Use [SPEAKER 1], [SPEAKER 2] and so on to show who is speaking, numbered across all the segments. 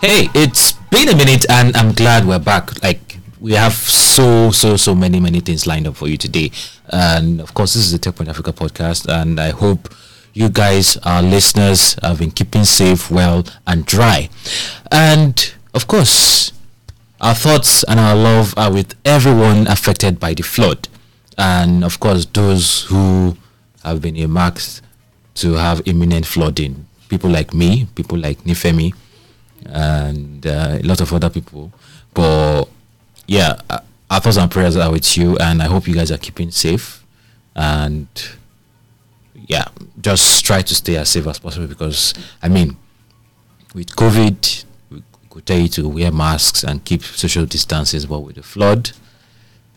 [SPEAKER 1] Hey, it's been a minute and I'm glad we're back. Like we have so so so many many things lined up for you today. And of course this is the Techpoint Africa podcast and I hope you guys our listeners have been keeping safe, well and dry. And of course our thoughts and our love are with everyone affected by the flood. And of course those who have been earmarked to have imminent flooding. People like me, people like Nifemi, and uh, a lot of other people. But yeah, uh, our thoughts and prayers are with you, and I hope you guys are keeping safe. And yeah, just try to stay as safe as possible because I mean, with COVID, we could tell you to wear masks and keep social distances, but with the flood,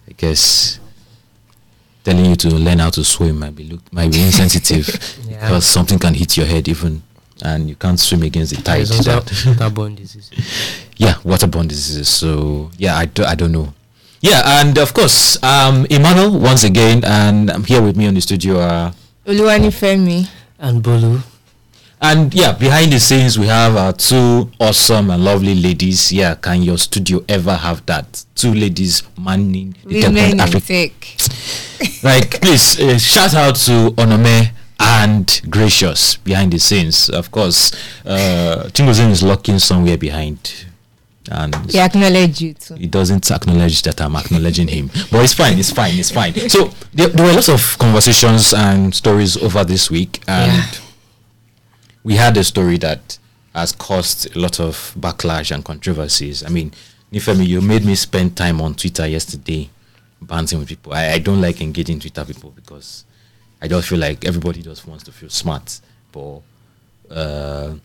[SPEAKER 1] I guess telling you to learn how to swim might be look, might be insensitive
[SPEAKER 2] Yeah.
[SPEAKER 1] because something can hit your head even and you can't swim against the tide.
[SPEAKER 2] Yeah, also
[SPEAKER 1] That-
[SPEAKER 2] waterborne disease.
[SPEAKER 1] yeah, waterborne diseases. So yeah, I, do, I don't know. Yeah, and of course, um, Emmanuel once again, and I'm here with me on the studio. Uh,
[SPEAKER 3] Oluwanifemi.
[SPEAKER 2] And Bolu.
[SPEAKER 1] and yeah, behind the scenes we have our two awesome and lovely ladies. Yeah, can your studio ever have that? Two ladies manning the Tech
[SPEAKER 3] Women in tech.
[SPEAKER 1] Like, please uh, shout out to Onome and Gracious behind the scenes. Of course, uh, Chingozin is lurking somewhere behind, and
[SPEAKER 3] He acknowledge you too.
[SPEAKER 1] he doesn't acknowledge that I'm acknowledging him. But it's fine, it's fine, it's fine. So there, there were lots of conversations and stories over this week, and
[SPEAKER 3] Yeah.
[SPEAKER 1] we had a story that has caused a lot of backlash and controversies. I mean, Nifemi, you made me spend time on Twitter yesterday bouncing with people. I, I don't like engaging Twitter people because I just feel like everybody just wants to feel smart. But uh,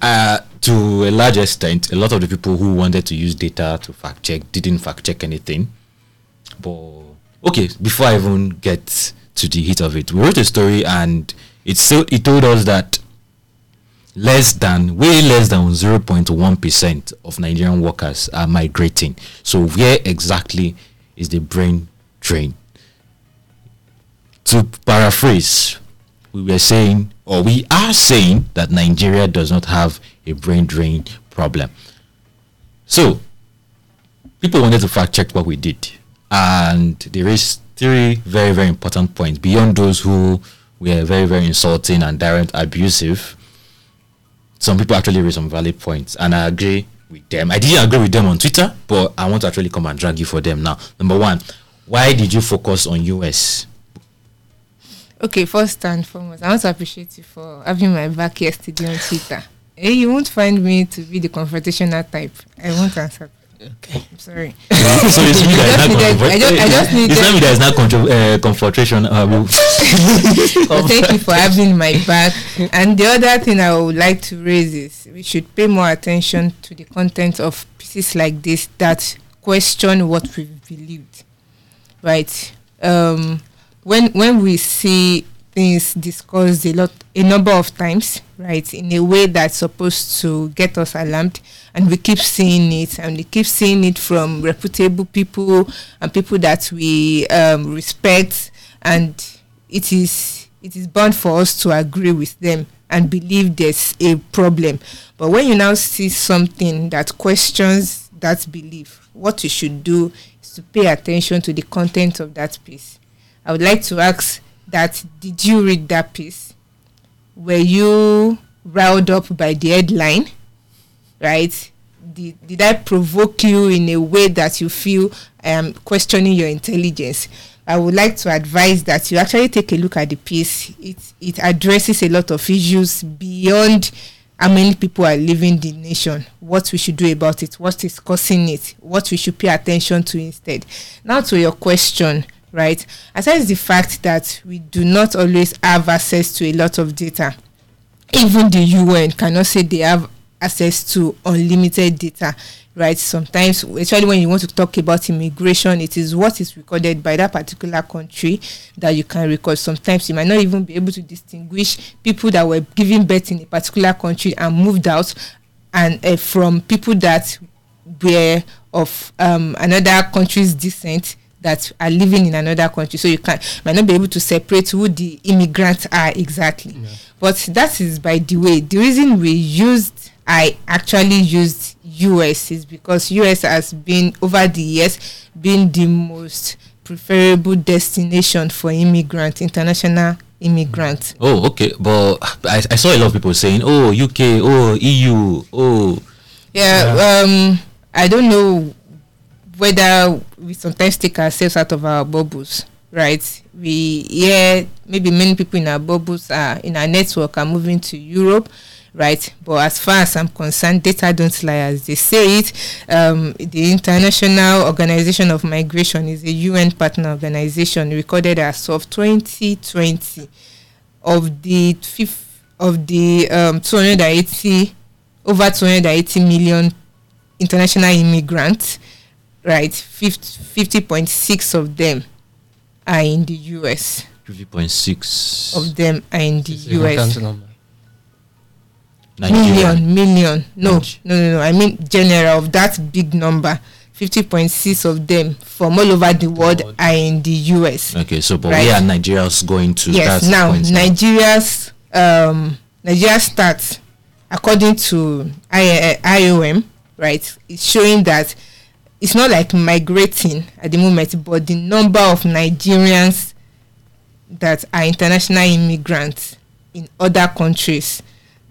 [SPEAKER 1] uh, to a large extent, a lot of the people who wanted to use data to fact check didn't fact check anything. But okay, before I even get to the heat of it, we wrote a story and it so it told us that less than way less than 0.1 percent of Nigerian workers are migrating. So where exactly is the brain drain? To paraphrase, we were saying, or we are saying, that Nigeria does not have a brain drain problem. So, people wanted to fact check what we did, and there is three very, very important points beyond those who were very, very insulting and direct abusive. Some people actually raised some valid points, and I agree with them. I didn't agree with them on Twitter, but I want to actually come and drag you for them now. Number one, why did you focus on US?
[SPEAKER 3] Okay, first and foremost, I want to appreciate you for having my back yesterday on Twitter. Eh, you won't find me to be the confrontational type. I won't answer.
[SPEAKER 2] Okay.
[SPEAKER 3] I'm sorry.
[SPEAKER 1] so it's me that
[SPEAKER 3] I just
[SPEAKER 1] not
[SPEAKER 3] needed- I just- I just
[SPEAKER 1] confront- It's not
[SPEAKER 3] needed-
[SPEAKER 1] me that is not contro- uh, confrontation. Uh, will-
[SPEAKER 3] thank you for having my back. And the other thing I would like to raise is we should pay more attention to the content of pieces like this that question what we've believed. Right. Um, when when we see things discussed a lot a number of times, right, in a way that's supposed to get us alarmed and we keep seeing it and we keep seeing it from reputable people and people that we um, respect and it is it is bound for us to agree with them and believe there's a problem. But when you now see something that questions that belief what you should do is to pay attention to the content of that piece i would like to ask that did you read that piece? Were you riled up by the headline? Right? Did, did i provoke you in a way that you feel i am questioning your intelligence? I would like to advise that you actually take a look at the piece. It it addresses a lot of issues beyond how many people are leaving the nation what we should do about it what is causing it what we should pay attention to instead. Now to your question right? Aside the fact that we do not always have access to a lot of data, even the UN cannot say they have access to unlimited data right sometimes especially when you want to talk about immigration it is what is recorded by that particular country that you can record sometimes you might not even be able to distinguish people that were giving birth in a particular country and moved out and uh, from people that were of um, another country's descent that are living in another country. So you can might not be able to separate who the immigrants are exactly. Yeah. but that is by the way the reason we used i actually used us is because us has been over the years been the most preferable destination for immigrants international immigrants.
[SPEAKER 1] Oh okay. But I, I saw a lot of people saying oh uk oh eu oh.
[SPEAKER 3] Yeah, yeah. um i don't know whether we sometimes take ourselves out of our bubbles, right? We hear maybe many people in our bubbles are in our network are moving to Europe, right? But as far as I'm concerned, data don't lie, as they say it. Um, the International Organization of Migration is a UN partner organization recorded as of 2020 of the fifth of the um, 280 over 280 million international immigrants right 50.6 of them are in the US
[SPEAKER 1] 50.6
[SPEAKER 3] of them are in the US million million. No no no no. I mean general of that big number 50.6 of them from all over the world are in the US
[SPEAKER 1] okay so but right? where are Nigerians going to
[SPEAKER 3] yes now Nigeria's um Nigeria stats according to I, IOM right it's showing that it's not like migrating at the moment, but the number of Nigerians that are international immigrants in other countries,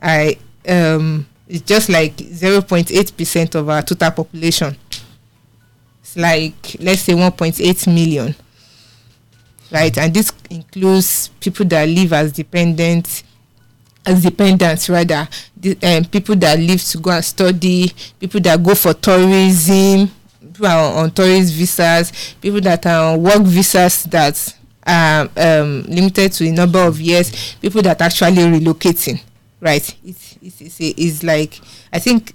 [SPEAKER 3] I um, it's just like zero point eight percent of our total population. It's like let's say one point eight million, right? And this includes people that live as dependents as dependents rather the, um, people that live to go and study people that go for tourism people are on, tourist visas, people that are on work visas that are um, limited to a number of years, people that are actually relocating, right? It's, it's, it's, it's like, I think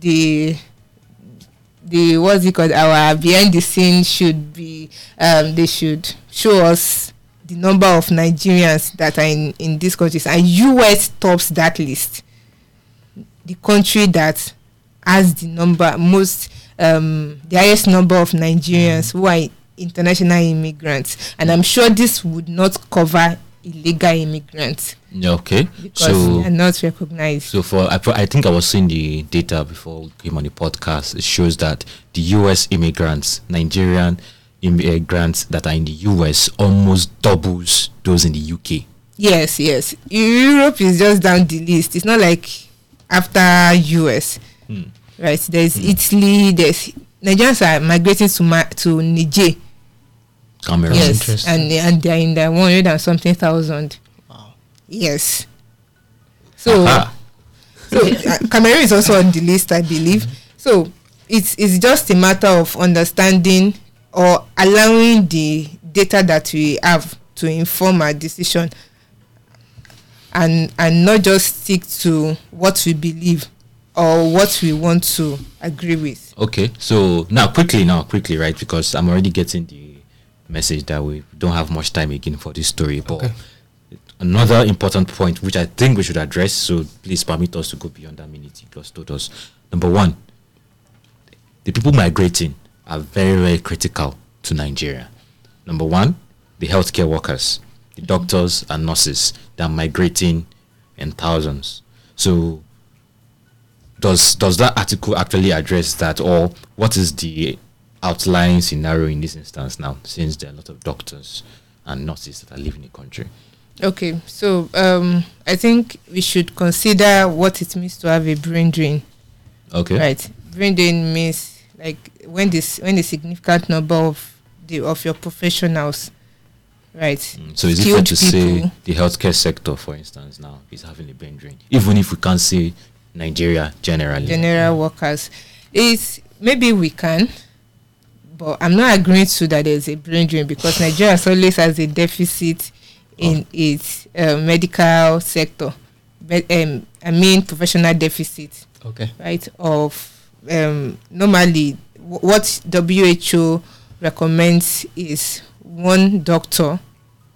[SPEAKER 3] the the what's it called our behind the scenes should be um, they should show us the number of Nigerians that are in in these countries and US tops that list the country that has the number most um, the highest number of Nigerians who are international immigrants, and I'm sure this would not cover illegal immigrants.
[SPEAKER 1] Okay,
[SPEAKER 3] because so they are not recognized.
[SPEAKER 1] So for I, I think I was seeing the data before we came on the podcast. It shows that the U.S. immigrants, Nigerian immigrants that are in the U.S. almost doubles those in the U.K.
[SPEAKER 3] Yes, yes. Europe is just down the list. It's not like after U.S. Hmm right? There's mm. Italy. There's Nigerians are migrating to Ma- to Niger.
[SPEAKER 1] Cameroon.
[SPEAKER 3] Yes, and and they're in the one hundred and something thousand. Wow. Yes. So, so uh, Cameroon is also on the list, I believe. Mm-hmm. So it's it's just a matter of understanding or allowing the data that we have to inform our decision and and not just stick to what we believe or what we want to agree with.
[SPEAKER 1] Okay, so now quickly, now quickly, right? Because I'm already getting the message that we don't have much time again for this story. But okay. another important point, which I think we should address, so please permit us to go beyond that minute you just told us. Number one, the people migrating are very, very critical to Nigeria. Number one, the healthcare workers, the doctors and nurses that are migrating in thousands. So does does that article actually address that, or what is the outlying scenario in this instance now, since there are a lot of doctors and nurses that are leaving the country?
[SPEAKER 3] Okay, so um, I think we should consider what it means to have a brain drain.
[SPEAKER 1] Okay.
[SPEAKER 3] Right, brain drain means like when this when a significant number of the of your professionals right
[SPEAKER 1] mm, so is it fair to people, say the healthcare sector for instance now is having a brain drain even if we can't say Nigeria generally.
[SPEAKER 3] General workers. Is maybe we can, but I'm not agreeing to that there's a brain drain because Nigeria always has a deficit in its uh, medical sector. But, um, I mean professional deficit,
[SPEAKER 2] Okay.
[SPEAKER 3] right? Of um, normally w- what WHO recommends is one doctor.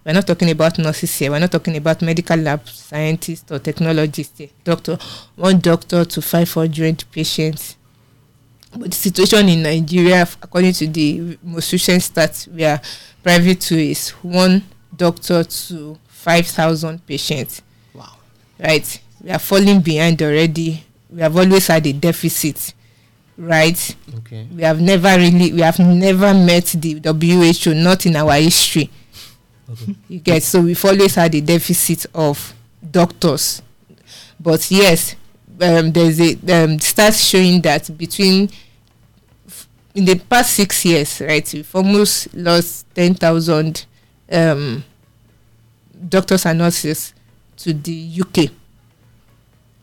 [SPEAKER 3] We're not talking about nurses here. We're not talking about medical lab scientists or technologists here. Doctor, one doctor to 500 patients but the situation in Nigeria, according to the most recent stats we are private to, is one doctor to 5,000 patients.
[SPEAKER 2] Wow.
[SPEAKER 3] Right? We are falling behind already. We have always had a deficit. Right?
[SPEAKER 2] Okay.
[SPEAKER 3] We have never really, we have never met the WHO, not in our history.
[SPEAKER 2] Okay.
[SPEAKER 3] You get so we've always had a deficit of doctors, but yes, um, there's a um, stats showing that between f- in the past six years, right, we've almost lost ten thousand um, doctors and nurses to the UK,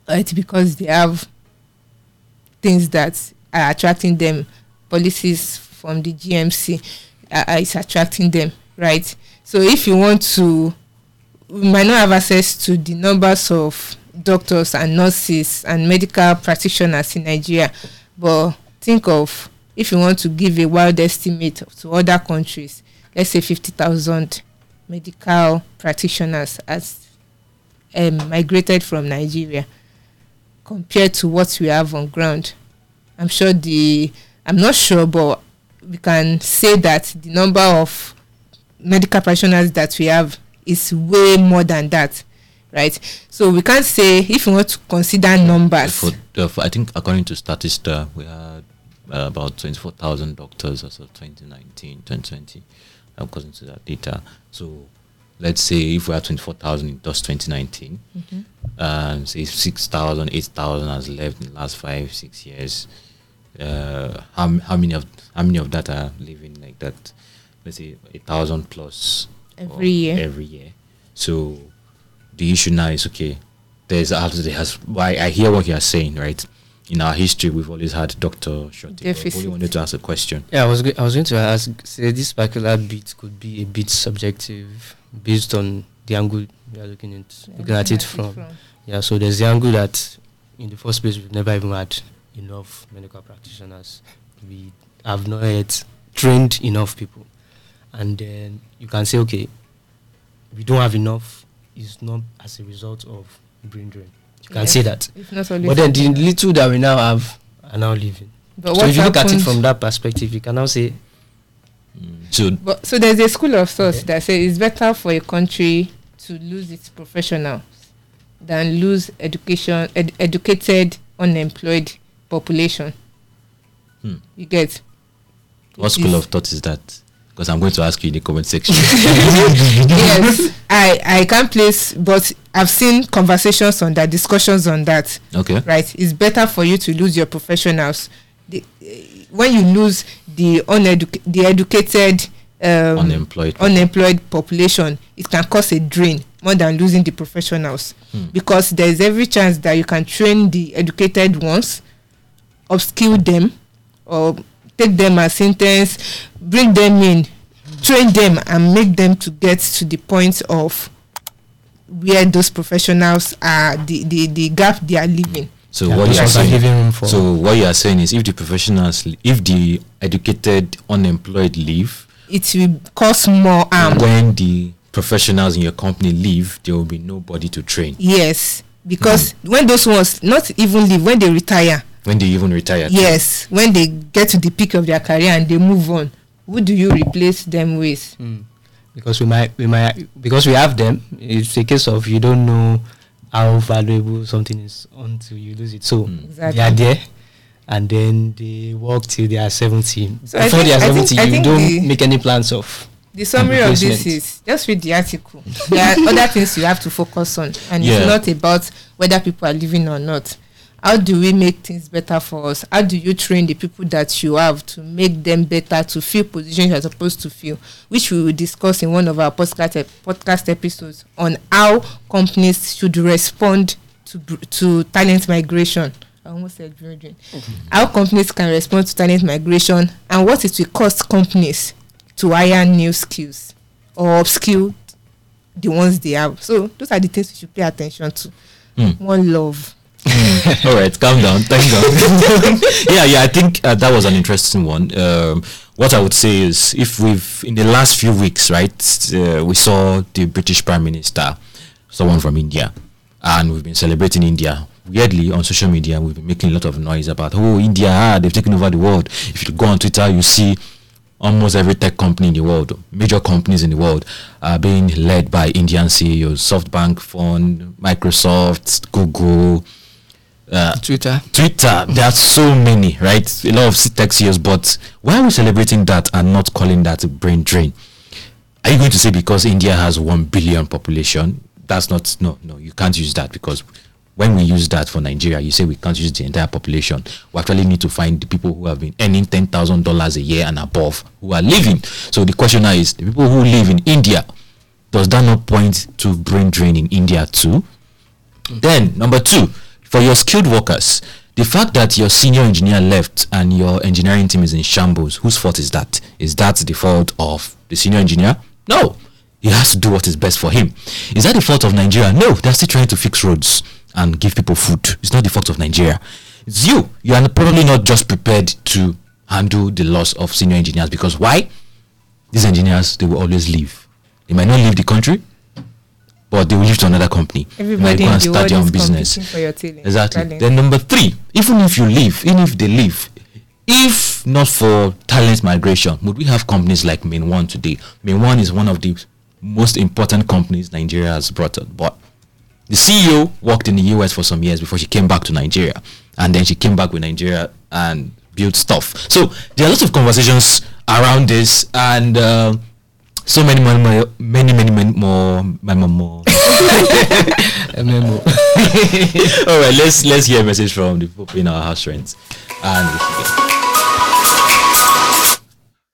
[SPEAKER 3] right, because they have things that are attracting them, policies from the GMC uh, is attracting them, right? So if you want to, we might not have access to the numbers of doctors and nurses and medical practitioners in Nigeria, but think of if you want to give a wild estimate to other countries, let's say fifty thousand medical practitioners has um, migrated from Nigeria compared to what we have on ground. I'm sure the I'm not sure, but we can say that the number of medical practitioners that we have is way more than that, right? So we can't say if you want to consider numbers.
[SPEAKER 1] For, uh, for, I think according to Statista, we had uh, about 24,000 doctors as of 2019, 2020, according to that data. So let's say if we had 24,000 in just 2019,
[SPEAKER 3] Mhm.
[SPEAKER 1] um, say 6,000, 8,000 has left in the last five, six years. Uh, how, how many of how many of that are living like that? Let's say a thousand plus
[SPEAKER 3] Every year.
[SPEAKER 1] Every year. So the issue now is okay. There's after there has. Why I hear what you are saying, right? In our history, we've always had doctor shortage. I only wanted to ask a question.
[SPEAKER 2] Yeah, I was go- I was going to ask. Say this particular bit could be a bit subjective based on the angle we are looking at looking at it from. Yeah, so there's the angle that in the first place we've never even had enough medical practitioners. We have not yet trained enough people, and then you can say, okay, we don't have enough. It's not as a result of brain drain. You can say that.
[SPEAKER 3] It's not only
[SPEAKER 2] But then the little that we now have are now leaving.
[SPEAKER 3] but
[SPEAKER 2] so if you look at it from that perspective, you can now say,
[SPEAKER 1] So
[SPEAKER 3] But so there's a school of thought that says it's better for a country to lose its professionals than lose education ed- educated unemployed population.
[SPEAKER 1] Hmm.
[SPEAKER 3] You get
[SPEAKER 1] what school of thought is that? Because I'm going to ask you in the comment section.
[SPEAKER 3] yes, I I can't place, but I've seen conversations on that, discussions on that.
[SPEAKER 1] okay.
[SPEAKER 3] Right, it's better for you to lose your professionals. The, eh, when you lose the uneduc- the educated um,
[SPEAKER 1] Unemployed.
[SPEAKER 3] unemployed population, it can cause a drain more than losing the professionals
[SPEAKER 1] Hmm.
[SPEAKER 3] because there is every chance that you can train the educated ones, upskill them, or take them as interns, bring them in, train them, and make them to get to the point of where those professionals are the the, the gap they are leaving.
[SPEAKER 1] So
[SPEAKER 2] yeah,
[SPEAKER 1] what you are saying?
[SPEAKER 2] room for.
[SPEAKER 1] So what you are saying is, if the professionals, if the educated unemployed leave,
[SPEAKER 3] It will cause more harm.
[SPEAKER 1] when the professionals in your company leave, there will be nobody to train.
[SPEAKER 3] Yes, because hmm. when those ones not even leave, when they retire,
[SPEAKER 1] When they even retire.
[SPEAKER 3] yes, when they get to the peak of their career and they move on, who do you replace them with?
[SPEAKER 2] Mm. because we might we might because we have them it's a case of you don't know how valuable something is until you lose it so
[SPEAKER 1] Mm.
[SPEAKER 3] Exactly.
[SPEAKER 2] they are there and then they work till they are 70
[SPEAKER 3] So
[SPEAKER 2] before
[SPEAKER 3] think-
[SPEAKER 2] they are
[SPEAKER 3] I think-
[SPEAKER 2] 70 you don't
[SPEAKER 3] the-
[SPEAKER 2] make any plans of
[SPEAKER 3] The summary of this is just read the article. there are other things you have to focus on, and
[SPEAKER 1] Yeah.
[SPEAKER 3] it's not about whether people are living or not. How do we make things better for us? How do you train the people that you have to make them better to fill positions you're supposed to fill? Which we will discuss in one of our podcast podcast episodes on how companies should respond to br- to talent migration I almost said children. How companies can respond to talent migration and what it will cost companies to hire new skills or upskill the ones they have. So those are the things we should pay attention to.
[SPEAKER 1] Mm.
[SPEAKER 3] One love.
[SPEAKER 1] All right, calm down. Thank God. yeah, yeah. I think uh, that was an interesting one. Um, what I would say is, if we've in the last few weeks, right, uh, we saw the British Prime Minister, someone from India, and we've been celebrating India. Weirdly, on social media, we've been making a lot of noise about, oh, India, ah, they've taken over the world. If you go on Twitter, you see almost every tech company in the world, major companies in the world, are being led by Indian CEOs. SoftBank Fund, Microsoft, Google, uh,
[SPEAKER 2] Twitter.
[SPEAKER 1] Twitter. There are so many, right? A lot of CEOs, but why are we celebrating that and not calling that a brain drain? Are you going to say because India has one billion population? That's not no no. You can't use that because when we use that for Nigeria, you say we can't use the entire population. We actually need to find the people who have been earning ten thousand dollars a year and above who are living. So the question now is the people who live in India. Does that not point to brain drain in India too? Then number two, for your skilled workers, the fact that your senior engineer left and your engineering team is in shambles, whose fault is that? Is that the fault of the senior engineer? No. He has to do what is best for him. Is that the fault of Nigeria? No. They're still trying to fix roads and give people food. It's not the fault of Nigeria. It's you. You are probably not just prepared to handle the loss of senior engineers because why? These engineers, they will always leave. They might not leave the country, but they will leave to another company.
[SPEAKER 3] Everybody in the world is business. For your
[SPEAKER 1] exactly. Talent. Then number three, even if you leave, even if they leave, if not for talent migration, would we have companies like MainOne today? MainOne is one of the most important companies Nigeria has brought up. But the CEO worked in the US for some years before she came back to Nigeria, and then she came back with Nigeria and built stuff. So there are lots of conversations around this, and. Uh, so many more, many, many, many more, many more.
[SPEAKER 2] memo.
[SPEAKER 1] All right, let's let's hear a message from the people in our house friends, and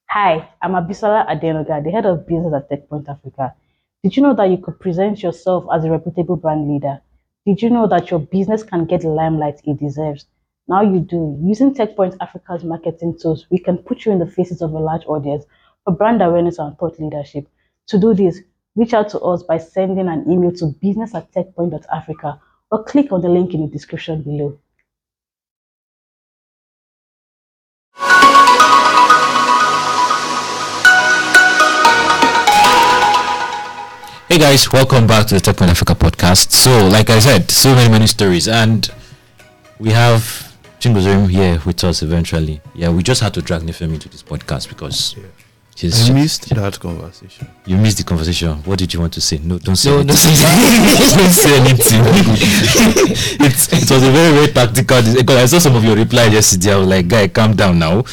[SPEAKER 4] Hi, I'm Abisola Adenoga, the head of business at TechPoint Africa. Did you know that you could present yourself as a reputable brand leader? Did you know that your business can get the limelight it deserves? Now you do. Using TechPoint Africa's marketing tools, we can put you in the faces of a large audience for brand awareness and thought leadership. To do this, reach out to us by sending an email to business at techpoint.africa or click on the link in the description below.
[SPEAKER 1] Hey guys, welcome back to the TechPoint Africa podcast. So, like I said, so many, many stories, and we have Chimbozorim here with us eventually. Yeah, we just had to drag Nifemi into this podcast because yeah.
[SPEAKER 5] She's, I missed that conversation.
[SPEAKER 1] You missed the conversation. What did you want to say? No, don't say no, anything. don't say anything. it, it was a very, very tactical. Because I saw some of your replies yesterday. I was like, guy, calm down now.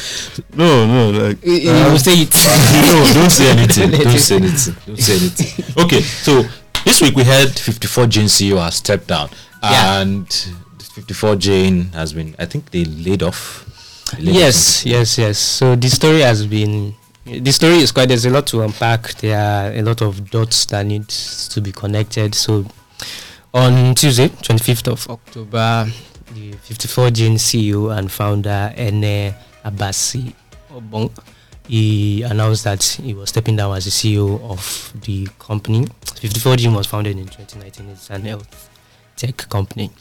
[SPEAKER 5] No, no, like.
[SPEAKER 2] You, uh, say it.
[SPEAKER 1] no, don't say anything. Don't say anything. Don't say anything. Okay, so this week we had 54gene CEO has stepped down. Yeah. And 54gene has been, I think they laid off.
[SPEAKER 2] They laid yes, off yes, yes. So the story has been the story is quite there's a lot to unpack. There are a lot of dots that need to be connected. So on tuesday 25th of october the 54gene ceo and founder ene abasi obong he announced that he was stepping down as the ceo of the company. 54gene was founded in 2019 it's an health tech company.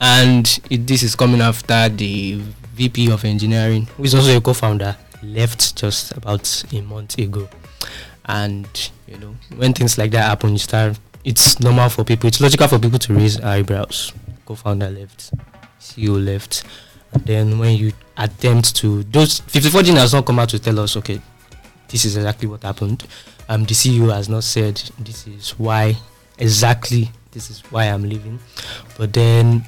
[SPEAKER 2] And it, this is coming after the vp of engineering who is also a co-founder left just about a month ago. And you know, when things like that happen, you start. It's normal for people. It's logical for people to raise eyebrows. Co-founder left, CEO left, and then when you attempt to those 54gene has not come out to tell us, okay, this is exactly what happened. Um, the CEO has not said this is why exactly this is why I'm leaving. But then,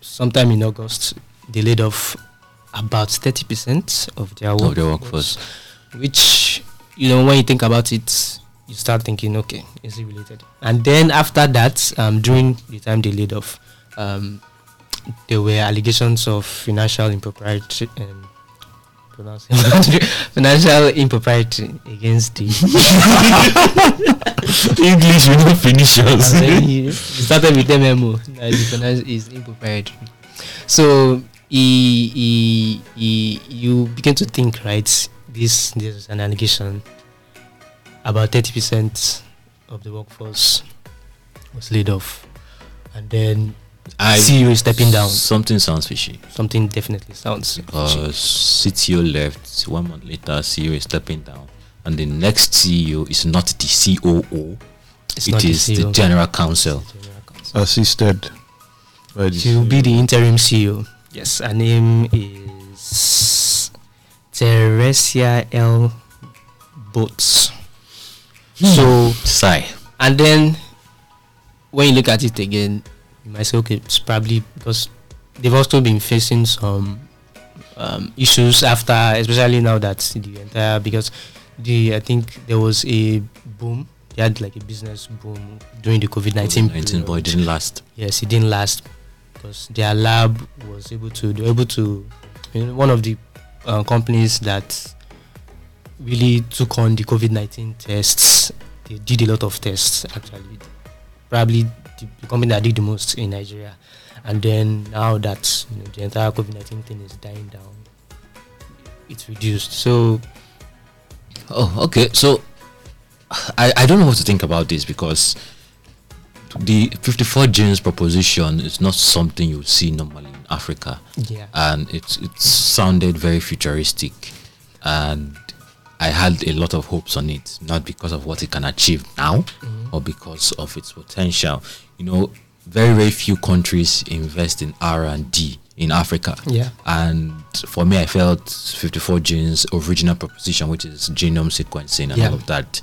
[SPEAKER 2] sometime in August, they laid off about 30% of their workforce,
[SPEAKER 1] of their workforce,
[SPEAKER 2] which you know when you think about it you start thinking okay is it related and then after that um, during the time they laid off um, there were allegations of financial impropriety um, financial impropriety against the
[SPEAKER 1] English will not finish us.
[SPEAKER 2] started with MMO. That is impropriety. so he, he, he, you begin to think, right? This, this is an allegation. About 30% of the workforce was laid off. And then
[SPEAKER 1] I
[SPEAKER 2] CEO is stepping down.
[SPEAKER 1] Something sounds fishy.
[SPEAKER 2] Something definitely sounds fishy.
[SPEAKER 1] Because CTO left one month later, CEO is stepping down, and the next CEO is not the COO.
[SPEAKER 2] It's
[SPEAKER 1] It
[SPEAKER 2] not
[SPEAKER 1] the
[SPEAKER 2] CEO.
[SPEAKER 1] general counsel.
[SPEAKER 2] General counsel.
[SPEAKER 5] Assisted by the
[SPEAKER 2] She will be the interim CEO. Yes, her name is Teresia L. Bost. So,
[SPEAKER 1] Sigh.
[SPEAKER 2] and then when you look at it again, you might say, okay, it's probably because they've also been facing some um, issues after, especially now that the entire because the I think there was a boom. They had like a business boom during the COVID nineteen.
[SPEAKER 1] Nineteen, but it didn't last.
[SPEAKER 2] Yes, it didn't last because their lab was able to they were able to you know, one of the uh, companies that really took on the COVID nineteen tests. They did a lot of tests actually. Probably the, company that did the most in Nigeria. And then now that you know, the entire COVID nineteen thing is dying down, it's reduced. So
[SPEAKER 1] Oh, okay. So I, I don't know what to think about this because the 54gene's proposition is not something you see normally in Africa.
[SPEAKER 2] yeah,
[SPEAKER 1] and it it sounded very futuristic and I had a lot of hopes on it not because of what it can achieve now mm-hmm. or because of its potential you know very very few countries invest in R&D in Africa
[SPEAKER 2] Yeah.
[SPEAKER 1] and for me I felt 54gene's original proposition which is genome sequencing and
[SPEAKER 2] Yeah.
[SPEAKER 1] all of that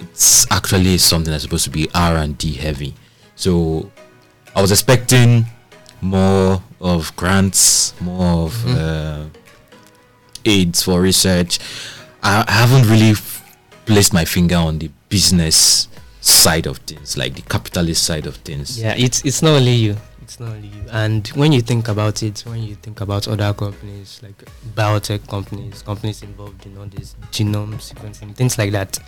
[SPEAKER 1] it's actually something that's supposed to be R&D heavy so I was expecting more of grants, more of
[SPEAKER 2] Mm-hmm.
[SPEAKER 1] uh, aids for research. I, I haven't really f- placed my finger on the business side of things, like the capitalist side of things.
[SPEAKER 2] Yeah, it's it's not only you. It's not only you. And when you think about it, when you think about other companies like biotech companies, companies involved in all this genome sequencing, things like that,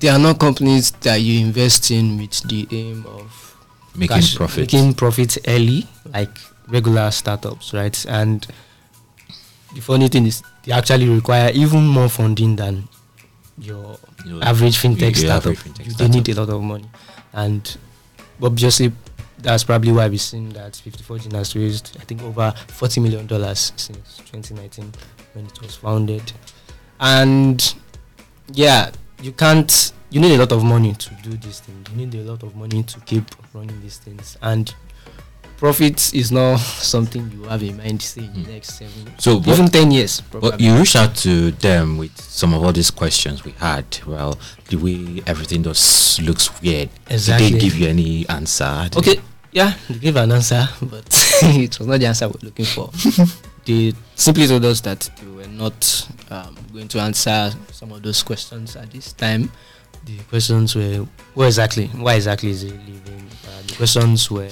[SPEAKER 2] they are not companies that you invest in with the aim of
[SPEAKER 1] Making
[SPEAKER 2] cash-
[SPEAKER 1] profits.
[SPEAKER 2] making profits early, like regular startups, right? And the funny thing is, they actually require even more funding than your average fintech
[SPEAKER 1] your
[SPEAKER 2] startup.
[SPEAKER 1] average fintech
[SPEAKER 2] they
[SPEAKER 1] startup.
[SPEAKER 2] need a lot of money, and obviously that's probably why we've seen that 54gene has raised I think over 40 million dollars since 2019 when it was founded, and yeah, you can't. You need a lot of money to do these things. You need a lot of money to keep running these things, and profit is not something you have in mind. Say in the
[SPEAKER 1] Hmm.
[SPEAKER 2] next seven,
[SPEAKER 1] So
[SPEAKER 2] even
[SPEAKER 1] what,
[SPEAKER 2] 10 years.
[SPEAKER 1] but you reached out to them with some of all these questions we had. Well, the way everything just looks weird.
[SPEAKER 2] Exactly.
[SPEAKER 1] Did they give you any answer?
[SPEAKER 2] Okay, yeah, they gave an answer, but it was not the answer we're looking for. they simply told us that they were not um, going to answer some of those questions at this time. The questions were, where exactly, why exactly is he leaving? Uh, the questions were,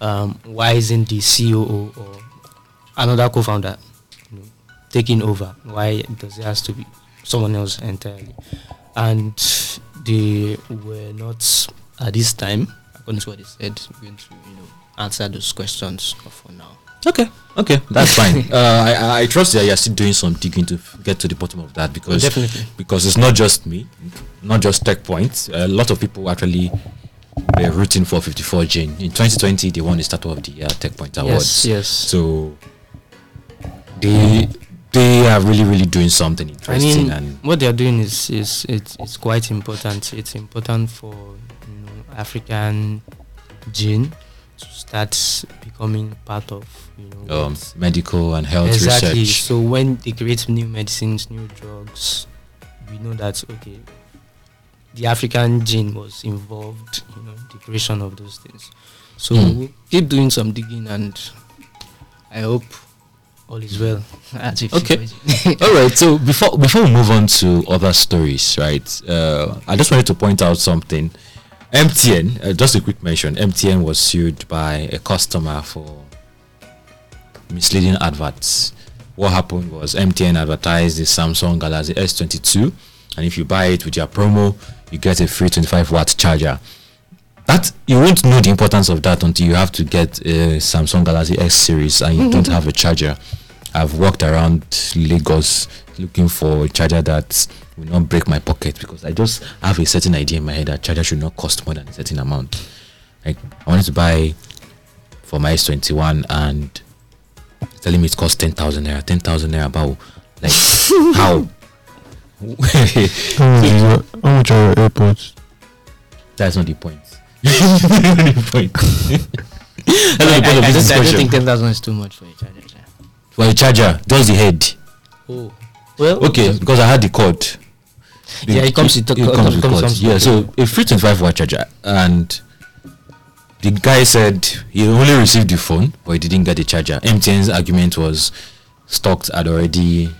[SPEAKER 2] um, why isn't the COO or another co-founder you know, taking over? Why does it has to be someone else entirely? And they were not at this time according to what they said, going to you know answer those questions for now.
[SPEAKER 1] Okay, okay, that's fine. uh, I, I trust that you're still doing some digging to get to the bottom of that because
[SPEAKER 2] definitely.
[SPEAKER 1] because it's not just me, not just Techpoint. A lot of people actually were rooting for 54gene. In 2020, they won the Startup of the Year Techpoint Awards.
[SPEAKER 2] Yes, yes.
[SPEAKER 1] So they they are really really doing something
[SPEAKER 2] I
[SPEAKER 1] interesting
[SPEAKER 2] mean,
[SPEAKER 1] and
[SPEAKER 2] what they are doing is is it's, it's quite important. It's important for you know African gene to start becoming part of you know
[SPEAKER 1] um, medical and health
[SPEAKER 2] exactly.
[SPEAKER 1] research.
[SPEAKER 2] So when they create new medicines, new drugs, we know that okay, the African gene was involved, you know, the creation of those things. So
[SPEAKER 1] Hmm.
[SPEAKER 2] we keep doing some digging, and I hope all is well.
[SPEAKER 1] Okay. All right. So before before we move on to other stories, right? Uh, I just wanted to point out something. MTN, uh, just a quick mention. MTN was sued by a customer for misleading adverts. What happened was MTN advertised the Samsung Galaxy S22, and if you buy it with your promo, you get a free 25 watt charger. that you won't know the importance of that until you have to get a Samsung Galaxy S series and you don't have a charger. I've walked around Lagos looking for a charger that will not break my pocket because I just have a certain idea in my head that charger should not cost more than a certain amount. Like I wanted to buy for my S21 and it's telling me it costs 10,000 naira, 10,000 naira about like how?
[SPEAKER 5] Hmm, how much how much are your AirPods?
[SPEAKER 1] That's not the point. That's not the point. That's not the point
[SPEAKER 2] I,
[SPEAKER 1] of
[SPEAKER 2] I,
[SPEAKER 1] this
[SPEAKER 2] don't, I don't think ten thousand is too much for a charger. sha.
[SPEAKER 1] For a charger, does the head.
[SPEAKER 2] Oh, well,
[SPEAKER 1] Okay, because I had the cord. The-
[SPEAKER 2] Yeah, it comes with the
[SPEAKER 1] it
[SPEAKER 2] cord-
[SPEAKER 1] comes with
[SPEAKER 2] comes-
[SPEAKER 1] cord.
[SPEAKER 2] comes
[SPEAKER 1] Yeah, so a free 25 watt charger, and the guy said he only received the phone, but he didn't get the charger. MTN's argument was stocks had already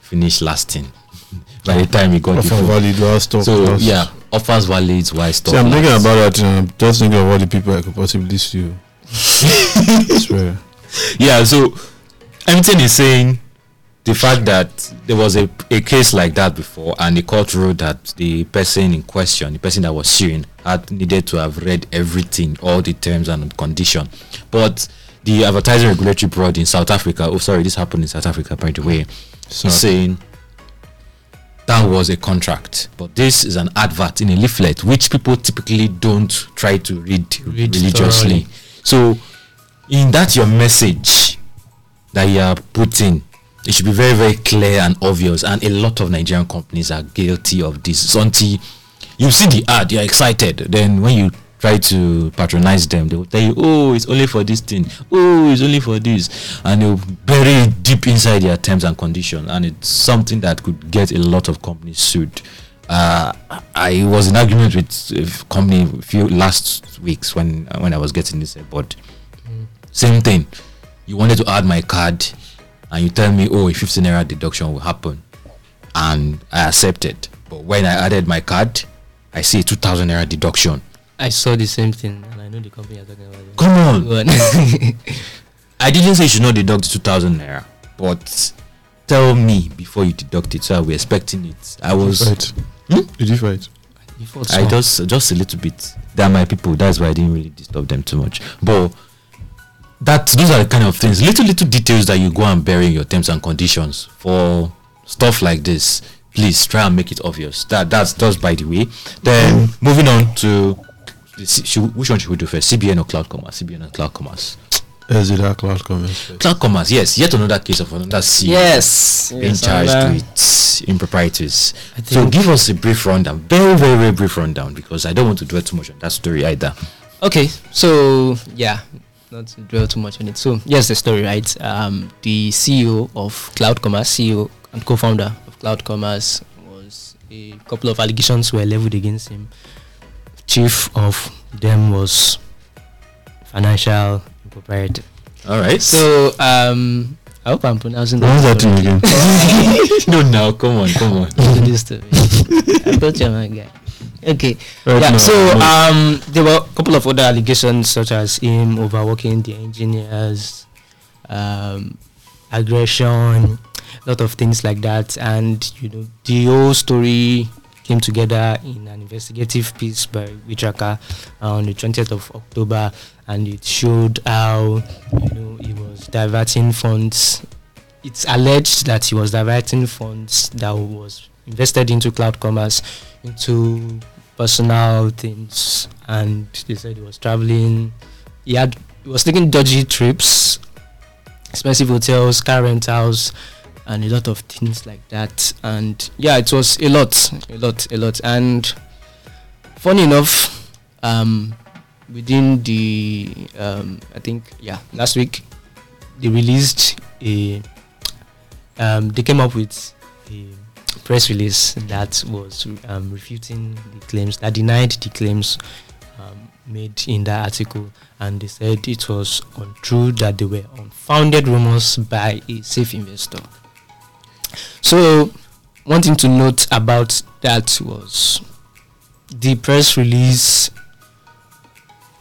[SPEAKER 1] finished lasting by the time he got the phone.
[SPEAKER 5] valid stock
[SPEAKER 1] So yeah, offers valid while stock.
[SPEAKER 5] See, I'm thinking
[SPEAKER 1] lasts.
[SPEAKER 5] about that. And I'm just thinking of all the people I could possibly sue. Swear.
[SPEAKER 1] yeah so MTN is saying the fact that there was a, a case like that before and the court ruled that the person in question the person that was suing had needed to have read everything all the terms and condition. But the advertising regulatory board in south africa oh sorry this happened in south africa by the way
[SPEAKER 5] So,
[SPEAKER 1] saying that was a contract. But this is an advert in a leaflet which people typically don't try to read,
[SPEAKER 2] Read
[SPEAKER 1] religiously.
[SPEAKER 2] thoroughly.
[SPEAKER 1] so in that your message that you are putting it should be very very clear and obvious. And a lot of nigerian companies are guilty of this. It's until you see the ad you're excited. Then when you try to patronize them they will tell you oh it's only for this thing. Oh it's only for this. And they'll bury deep inside their terms and conditions. And it's something that could get a lot of companies sued. Uh, I was in argument with a company a few last weeks when when I was getting this board. Same thing. You wanted to add my card, and you tell me, oh, a 15 naira deduction will happen, and I accepted. But when I added my card, I see a 2,000 naira deduction.
[SPEAKER 2] I saw the same thing, and I know the company you're talking about.
[SPEAKER 1] Come on.
[SPEAKER 2] On.
[SPEAKER 1] I didn't say you should not deduct the 2,000 naira, but tell me before you deduct it. So I was expecting it. I
[SPEAKER 5] did you
[SPEAKER 1] was.
[SPEAKER 5] fight?
[SPEAKER 1] Hmm?
[SPEAKER 5] Did you fight?
[SPEAKER 1] I just just a little bit. They're my people. That's why I didn't really disturb them too much. But that those are the kind of things, little little details that you go and bury in your terms and conditions for stuff like this. Please try and make it obvious. That that's just by the way. Then moving on to C- which one should we do first? CBN or Kloud Commerce? CBN or Kloud Commerce?
[SPEAKER 5] Is it that cloud comments?
[SPEAKER 1] Kloud Commerce, yes. Yet another case of another CEO
[SPEAKER 2] yes,
[SPEAKER 1] being
[SPEAKER 2] yes,
[SPEAKER 1] charged
[SPEAKER 2] and, uh,
[SPEAKER 1] with improprieties. So give us a brief rundown, very, very, very brief rundown, because I don't want to dwell too much on that story either.
[SPEAKER 2] Okay, so yeah, not to dwell too much on it. So yes, the story, right? Um, the CEO of Kloud Commerce, CEO and co-founder of Kloud Commerce, was a couple of allegations were leveled against him. Chief of them was financial impropriety.
[SPEAKER 1] All right.
[SPEAKER 2] So um, I hope I'm pronouncing
[SPEAKER 5] that
[SPEAKER 2] correctly.
[SPEAKER 5] again?
[SPEAKER 1] no, now come on, come on.
[SPEAKER 2] to this. I thought you're my guy. Okay.
[SPEAKER 5] Right
[SPEAKER 2] yeah.
[SPEAKER 5] now,
[SPEAKER 2] so um, there were a couple of other allegations, such as him overworking the engineers, um, aggression, a lot of things like that, and you know the whole story came together in an investigative piece by WeeTracker on the 20th of October, and it showed how you know he was diverting funds. It's alleged that he was diverting funds that was invested into Kloud Commerce into personal things, and they said he was traveling. He had he was taking dodgy trips, expensive hotels, car rentals, and a lot of things like that. And yeah, it was a lot, a lot, a lot. And funny enough, um, within the um, I think yeah last week they released a um, they came up with a press release that was um, refuting the claims that denied the claims um, made in that article and they said it was untrue that they were unfounded rumors by a safe investor so one thing to note about that was the press release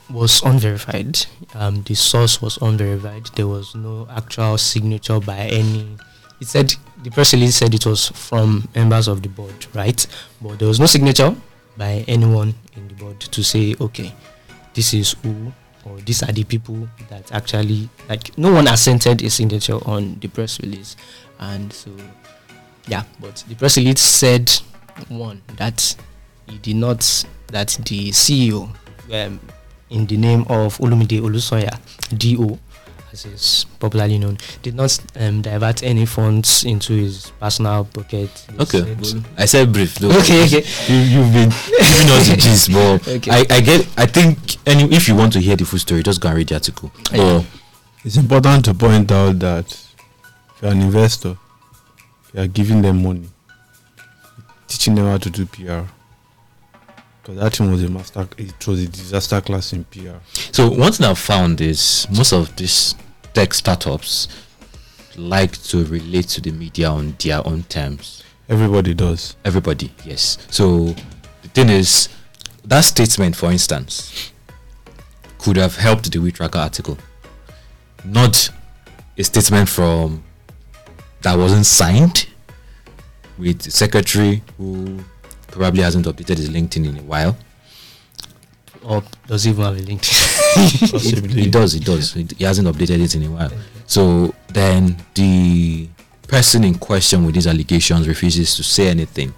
[SPEAKER 2] was unverified. Um, the source was unverified. There was no actual signature by any. It said the press release said it was from members of the board, right? But there was no signature by anyone in the board to say, okay, this is who or these are the people that actually like no one assented a signature on the press release and so yeah but the press release said one that he did not that the ceo um, in the name of olumide olusoya do as is popularly known did not um, divert any funds into his personal pocket He
[SPEAKER 1] Okay,
[SPEAKER 2] said-
[SPEAKER 1] well, I said brief. Though.
[SPEAKER 2] okay okay
[SPEAKER 1] You, you've been giving us the gist, but
[SPEAKER 2] Okay.
[SPEAKER 1] I, I get. I think any if you want to hear the full story, just go and read the article.
[SPEAKER 2] Yeah.
[SPEAKER 1] But
[SPEAKER 5] It's important to point out that if you're an investor, you are giving them money, teaching them how to do PR. Because that thing was a master, it was a disaster class in PR.
[SPEAKER 1] So one thing I've found is most of these tech startups like to relate to the media on their own terms.
[SPEAKER 5] Everybody does.
[SPEAKER 1] Everybody, yes. So the thing is, that statement, for instance, could have helped the WeeTracker article, not a statement from that wasn't signed with the secretary who probably hasn't updated his LinkedIn in a while.
[SPEAKER 2] Or does he even have a
[SPEAKER 1] LinkedIn,
[SPEAKER 5] Possibly.
[SPEAKER 1] it does, it does. He hasn't updated it in a while. So then the person in question with these allegations refuses to say anything.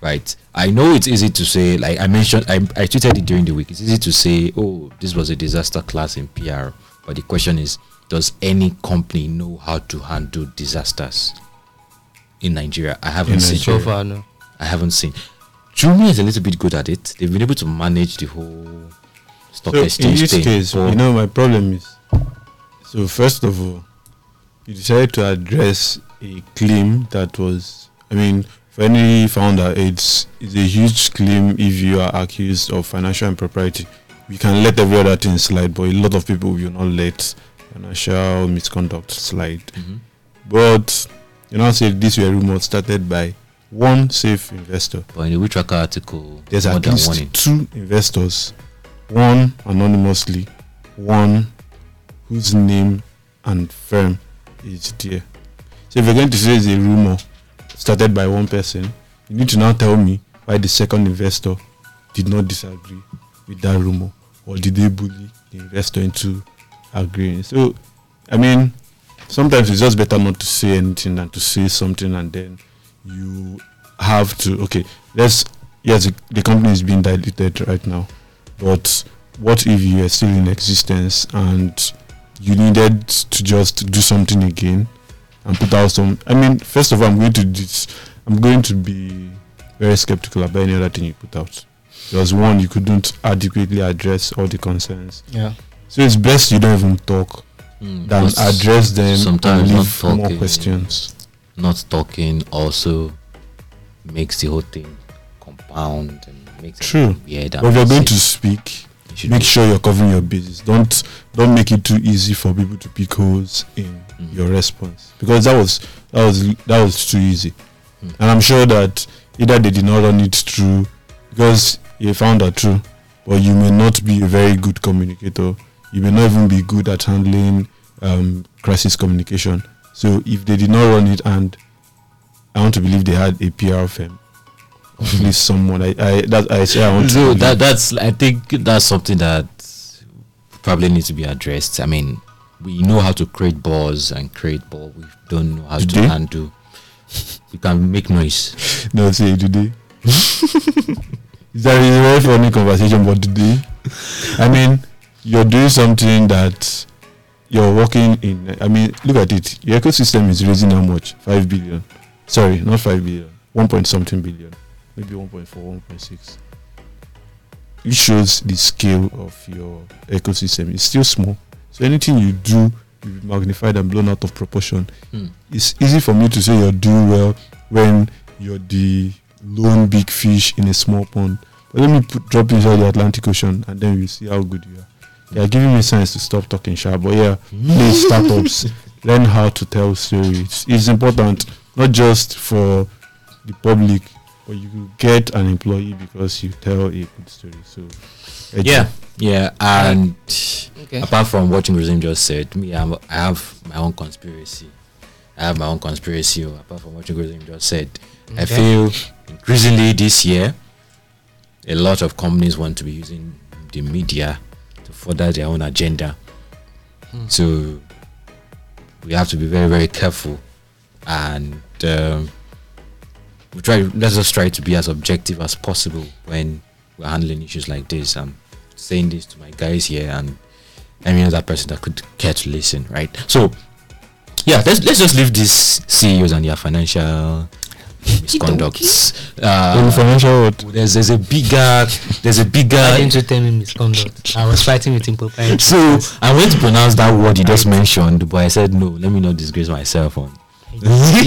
[SPEAKER 1] Right. I know it's easy to say, like I mentioned, I, I tweeted it during the week. It's easy to say, oh, this was a disaster class in PR. But the question is, does any company know how to handle disasters in Nigeria? I haven't
[SPEAKER 5] In
[SPEAKER 1] seen.
[SPEAKER 2] so far no
[SPEAKER 1] I haven't seen. Jumia is a little bit good at it. They've been able to manage the whole stock
[SPEAKER 5] So in
[SPEAKER 1] exchange
[SPEAKER 5] this
[SPEAKER 1] thing.
[SPEAKER 5] case, you know, my problem is so first of all, you decided to address a claim that was, I mean, for any founder, it's, it's a huge claim if you are accused of financial impropriety. We can let every other thing slide, but a lot of people will not let financial misconduct slide.
[SPEAKER 1] Mhm.
[SPEAKER 5] But you know, say this were rumors started by one safe investor.
[SPEAKER 1] But in the WeeTracker article,
[SPEAKER 5] There's at least
[SPEAKER 1] one
[SPEAKER 5] two investors, one anonymously, one whose name and firm is there. So if you're going to say it's a rumor started by one person, you need to now tell me why the second investor did not disagree with that rumor, or did they bully the investor into agreeing? So, I mean, sometimes it's just better not to say anything than to say something and then you have to okay let's yes the- the company is being diluted right now but what if you are still in existence and you needed to just do something again and put out some i mean first of all i'm going to dis, i'm going to be very skeptical about any other thing you put out. Because one you couldn't adequately address all the concerns.
[SPEAKER 2] Yeah.
[SPEAKER 5] So it's best you don't even talk
[SPEAKER 1] Mm,
[SPEAKER 5] than address them
[SPEAKER 1] sometimes
[SPEAKER 5] and
[SPEAKER 1] not
[SPEAKER 5] leave more
[SPEAKER 1] talking-
[SPEAKER 5] questions
[SPEAKER 1] Not talking also makes the whole thing compound and makes
[SPEAKER 5] True.
[SPEAKER 1] it weird.
[SPEAKER 5] but if you're going to speak
[SPEAKER 1] You
[SPEAKER 5] make sure you're covering your bases. Don't don't make it too easy for people to pick holes in
[SPEAKER 1] Mhm.
[SPEAKER 5] your response because that was that was that was too easy,
[SPEAKER 1] Mm.
[SPEAKER 5] and I'm sure that either they did not run it through because you found that true, but you may not be a very good communicator. You may not even be good at handling um, crisis communication. So if they did not run it, and I want to believe they had a PR firm, or at least someone. I I that I say I want to.
[SPEAKER 1] So
[SPEAKER 5] believe.
[SPEAKER 1] that that's I think that's something that probably needs to be addressed. I mean, we know how to create balls and create ball. We don't know how to
[SPEAKER 5] they?
[SPEAKER 1] handle. We can make noise.
[SPEAKER 5] No, say today. that is a very funny conversation, but today, I mean, you're doing something that you're working in. I mean, look at it. Your ecosystem is raising how much? Five billion. Sorry, not five billion. One point something billion. Maybe 1.4, 1.6. It shows the scale of your ecosystem. It's still small. So anything you do will be magnified and blown out of proportion
[SPEAKER 1] Hmm.
[SPEAKER 5] it's easy for me to say you're doing well when you're the lone big fish in a small pond. But let me put, drop inside the Atlantic Ocean and then we'll see how good you are. You're giving me signs to stop talking sharp. But yeah, please startups learn how to tell stories. It's important not just for the public, but you could get an employee because you tell a good story. So
[SPEAKER 1] Yeah, yeah, and
[SPEAKER 2] okay
[SPEAKER 1] apart from what Nguzim just said, me, I'm, I have my own conspiracy. I have my own conspiracy. oh, Apart from what Nguzim just said, I feel increasingly this year, a lot of companies want to be using the media to to further their own agenda. So we have to be very, very careful, and um, we try. Let's just try to be as objective as possible when we're handling issues like this. I'm saying this to my guys here and any other person that could care to listen, right? So yeah, let's let's just leave these CEOs and their financial misconducts.
[SPEAKER 5] In
[SPEAKER 1] Uh,
[SPEAKER 5] financial what?
[SPEAKER 1] there's there's a bigger there's a
[SPEAKER 2] Why
[SPEAKER 1] bigger
[SPEAKER 2] didn't you tell me misconduct? I was fighting with impropriety.
[SPEAKER 1] so I went to pronounce that word you just mentioned, but I said no. Let me not disgrace myself on.
[SPEAKER 2] you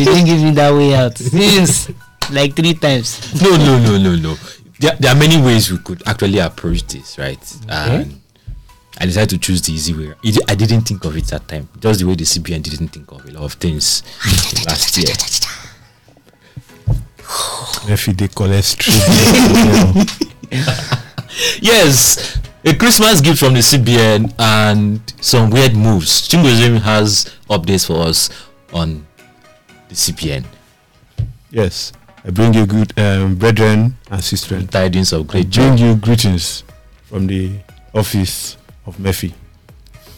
[SPEAKER 2] didn't give me that way out since like three times.
[SPEAKER 1] No, no, no, no, no. There, there are many ways we could actually approach this, right? And I decided to choose the easy way. I didn't think of it that time. Just the way the CBN didn't think of a lot of things last year.
[SPEAKER 5] If cholesterol.
[SPEAKER 1] Yes, a Christmas gift from the CBN and some weird moves. Chingozim has updates for us on the CBN.
[SPEAKER 5] yes. I bring you good um, brethren and sisters.
[SPEAKER 1] Tidings of great
[SPEAKER 5] bring you greetings from the office of Murphy.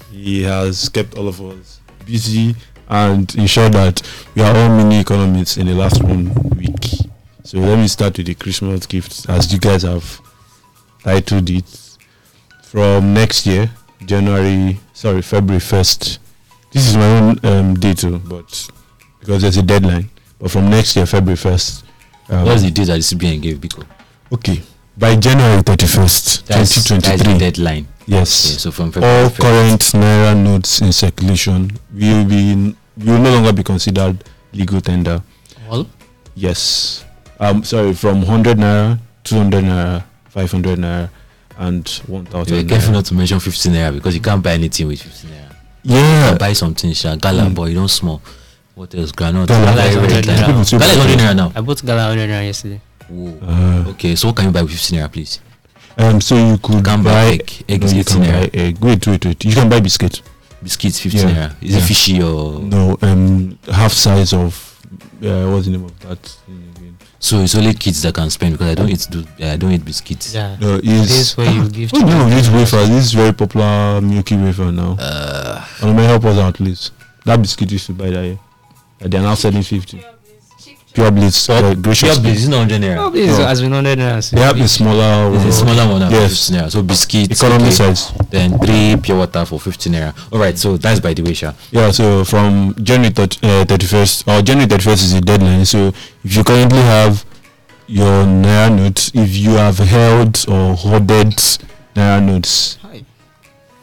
[SPEAKER 5] He has kept all of us busy and ensured that we are all mini economists in the last one week. So let me start with the Christmas gifts, as you guys have titled it. From next year, January, sorry, February 1st. This is my own um, date, too, but because there's a deadline. But from next year, February 1st. Um,
[SPEAKER 1] What's the date that the CBN gave Biko?
[SPEAKER 5] Okay. By January 31st,
[SPEAKER 1] That's, that's the
[SPEAKER 5] 2023.
[SPEAKER 1] deadline.
[SPEAKER 5] yes.
[SPEAKER 1] Okay, so from February
[SPEAKER 5] All
[SPEAKER 1] 1st.
[SPEAKER 5] current Naira notes in circulation will be will no longer be considered legal tender.
[SPEAKER 2] All?
[SPEAKER 5] Yes. Um sorry, from 100 Naira, 200 Naira, 500 Naira and 1000
[SPEAKER 1] Be careful
[SPEAKER 5] Naira.
[SPEAKER 1] not to mention 15 naira because you can't buy anything with 15 naira. You
[SPEAKER 5] Yeah.
[SPEAKER 1] can buy something, sha. Gala,
[SPEAKER 5] Mm.
[SPEAKER 1] but you don't small. What else? Granite.
[SPEAKER 5] Gala
[SPEAKER 1] Gala
[SPEAKER 2] is
[SPEAKER 1] is
[SPEAKER 2] 100 naira.
[SPEAKER 1] Gala is 100 naira now.
[SPEAKER 2] I bought Gala 100 naira yesterday.
[SPEAKER 1] Whoa.
[SPEAKER 5] Uh,
[SPEAKER 1] Okay, so what can you buy with 15 naira, please?
[SPEAKER 5] um so you could
[SPEAKER 1] You can buy
[SPEAKER 5] buy
[SPEAKER 1] egg. Egg
[SPEAKER 5] no,
[SPEAKER 1] is
[SPEAKER 5] you
[SPEAKER 1] 18
[SPEAKER 5] can
[SPEAKER 1] naira.
[SPEAKER 5] buy egg. Wait, wait, wait. You can buy biscuit.
[SPEAKER 1] Biscuits 15
[SPEAKER 5] Yeah,
[SPEAKER 1] naira. Is it fishy or
[SPEAKER 5] No, um half size of uh, what's the name of that thing again?
[SPEAKER 1] So? It's only kids that can spend because I don't eat. Do, I don't eat biscuits.
[SPEAKER 2] Yeah.
[SPEAKER 5] No,
[SPEAKER 2] This
[SPEAKER 5] is
[SPEAKER 2] where you give
[SPEAKER 5] What's the name of this wafer? This is very popular Milky wafer now.
[SPEAKER 1] Uh,
[SPEAKER 5] Uh, may help us out, please. That biscuit used to buy that year. They are now selling 50. Pure Bliss. Uh,
[SPEAKER 1] pure
[SPEAKER 5] gracious.
[SPEAKER 1] bliss is not 100 naira.
[SPEAKER 2] This
[SPEAKER 5] No.
[SPEAKER 2] has been 100 naira. since
[SPEAKER 5] They have the smaller
[SPEAKER 1] It's a smaller one.
[SPEAKER 5] Yes.
[SPEAKER 1] Yes. 15 naira. So biscuits.
[SPEAKER 5] Economy
[SPEAKER 1] okay.
[SPEAKER 5] size.
[SPEAKER 1] Then three pure water for 15 naira. All right. So that's by the way, sha.
[SPEAKER 5] Yeah, so from January thir- uh, 31st, or January 31st is the deadline. So if you currently have your Naira notes, if you have held or hoarded Naira notes,
[SPEAKER 2] Hi.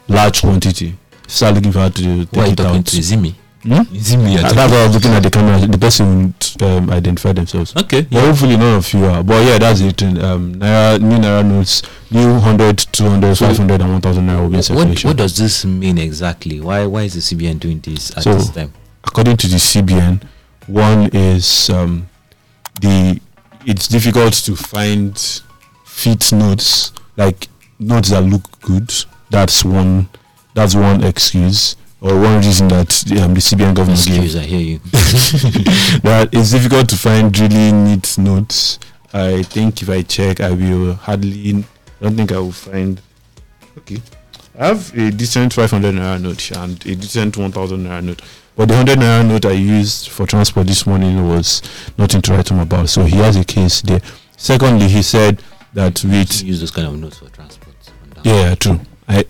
[SPEAKER 5] large quantity, start looking for how to
[SPEAKER 1] Who are
[SPEAKER 5] take
[SPEAKER 1] you
[SPEAKER 5] it
[SPEAKER 1] talking
[SPEAKER 5] out.
[SPEAKER 1] to? Is it me?
[SPEAKER 5] Hmm?
[SPEAKER 1] Is it me? talking
[SPEAKER 5] That's why I was looking at the camera. The person would um, identify themselves.
[SPEAKER 1] Okay.
[SPEAKER 5] Yeah, hopefully none of you are. But yeah, that's it. Um, Naira, new Naira notes, new 100, 200,
[SPEAKER 1] So-
[SPEAKER 5] 500, and 1000 Naira will be in
[SPEAKER 1] What,
[SPEAKER 5] circulation.
[SPEAKER 1] what does this mean exactly? Why why is the CBN doing this at
[SPEAKER 5] So-
[SPEAKER 1] this time?
[SPEAKER 5] According to the CBN, one is um, the it's difficult to find fit notes like notes that look good. That's one. That's one excuse or one reason that the, um, the CBN government gave.
[SPEAKER 1] I hear you.
[SPEAKER 5] that it's difficult to find really neat notes. I think if I check, I will hardly. I don't think I will find. Okay, I have a decent 500 naira note and a decent 1000 naira note. But the 100 naira note I used for transport this morning was nothing to write home about. So he has a case there. Secondly, he said that with
[SPEAKER 1] use those kind of notes for transport.
[SPEAKER 5] yeah, true. I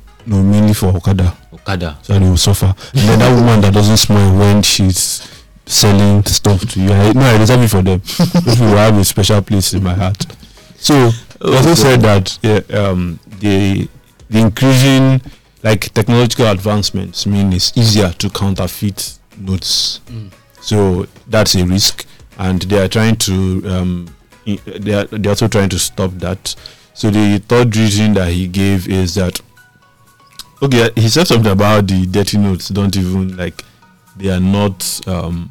[SPEAKER 5] mainly for Okada
[SPEAKER 1] Okada.
[SPEAKER 5] so they will suffer. And then that woman that doesn't smile when she's selling stuff to you. I, no, I reserve it for them. Those people have a special place in my heart. So he also said that yeah, um, the the increasing like technological advancements mean it's easier to counterfeit notes.
[SPEAKER 2] Mm.
[SPEAKER 5] So that's a risk, and they are trying to um, they are they're also trying to stop that. So the third reason that he gave is that okay, he said something about the dirty notes don't even like they are not um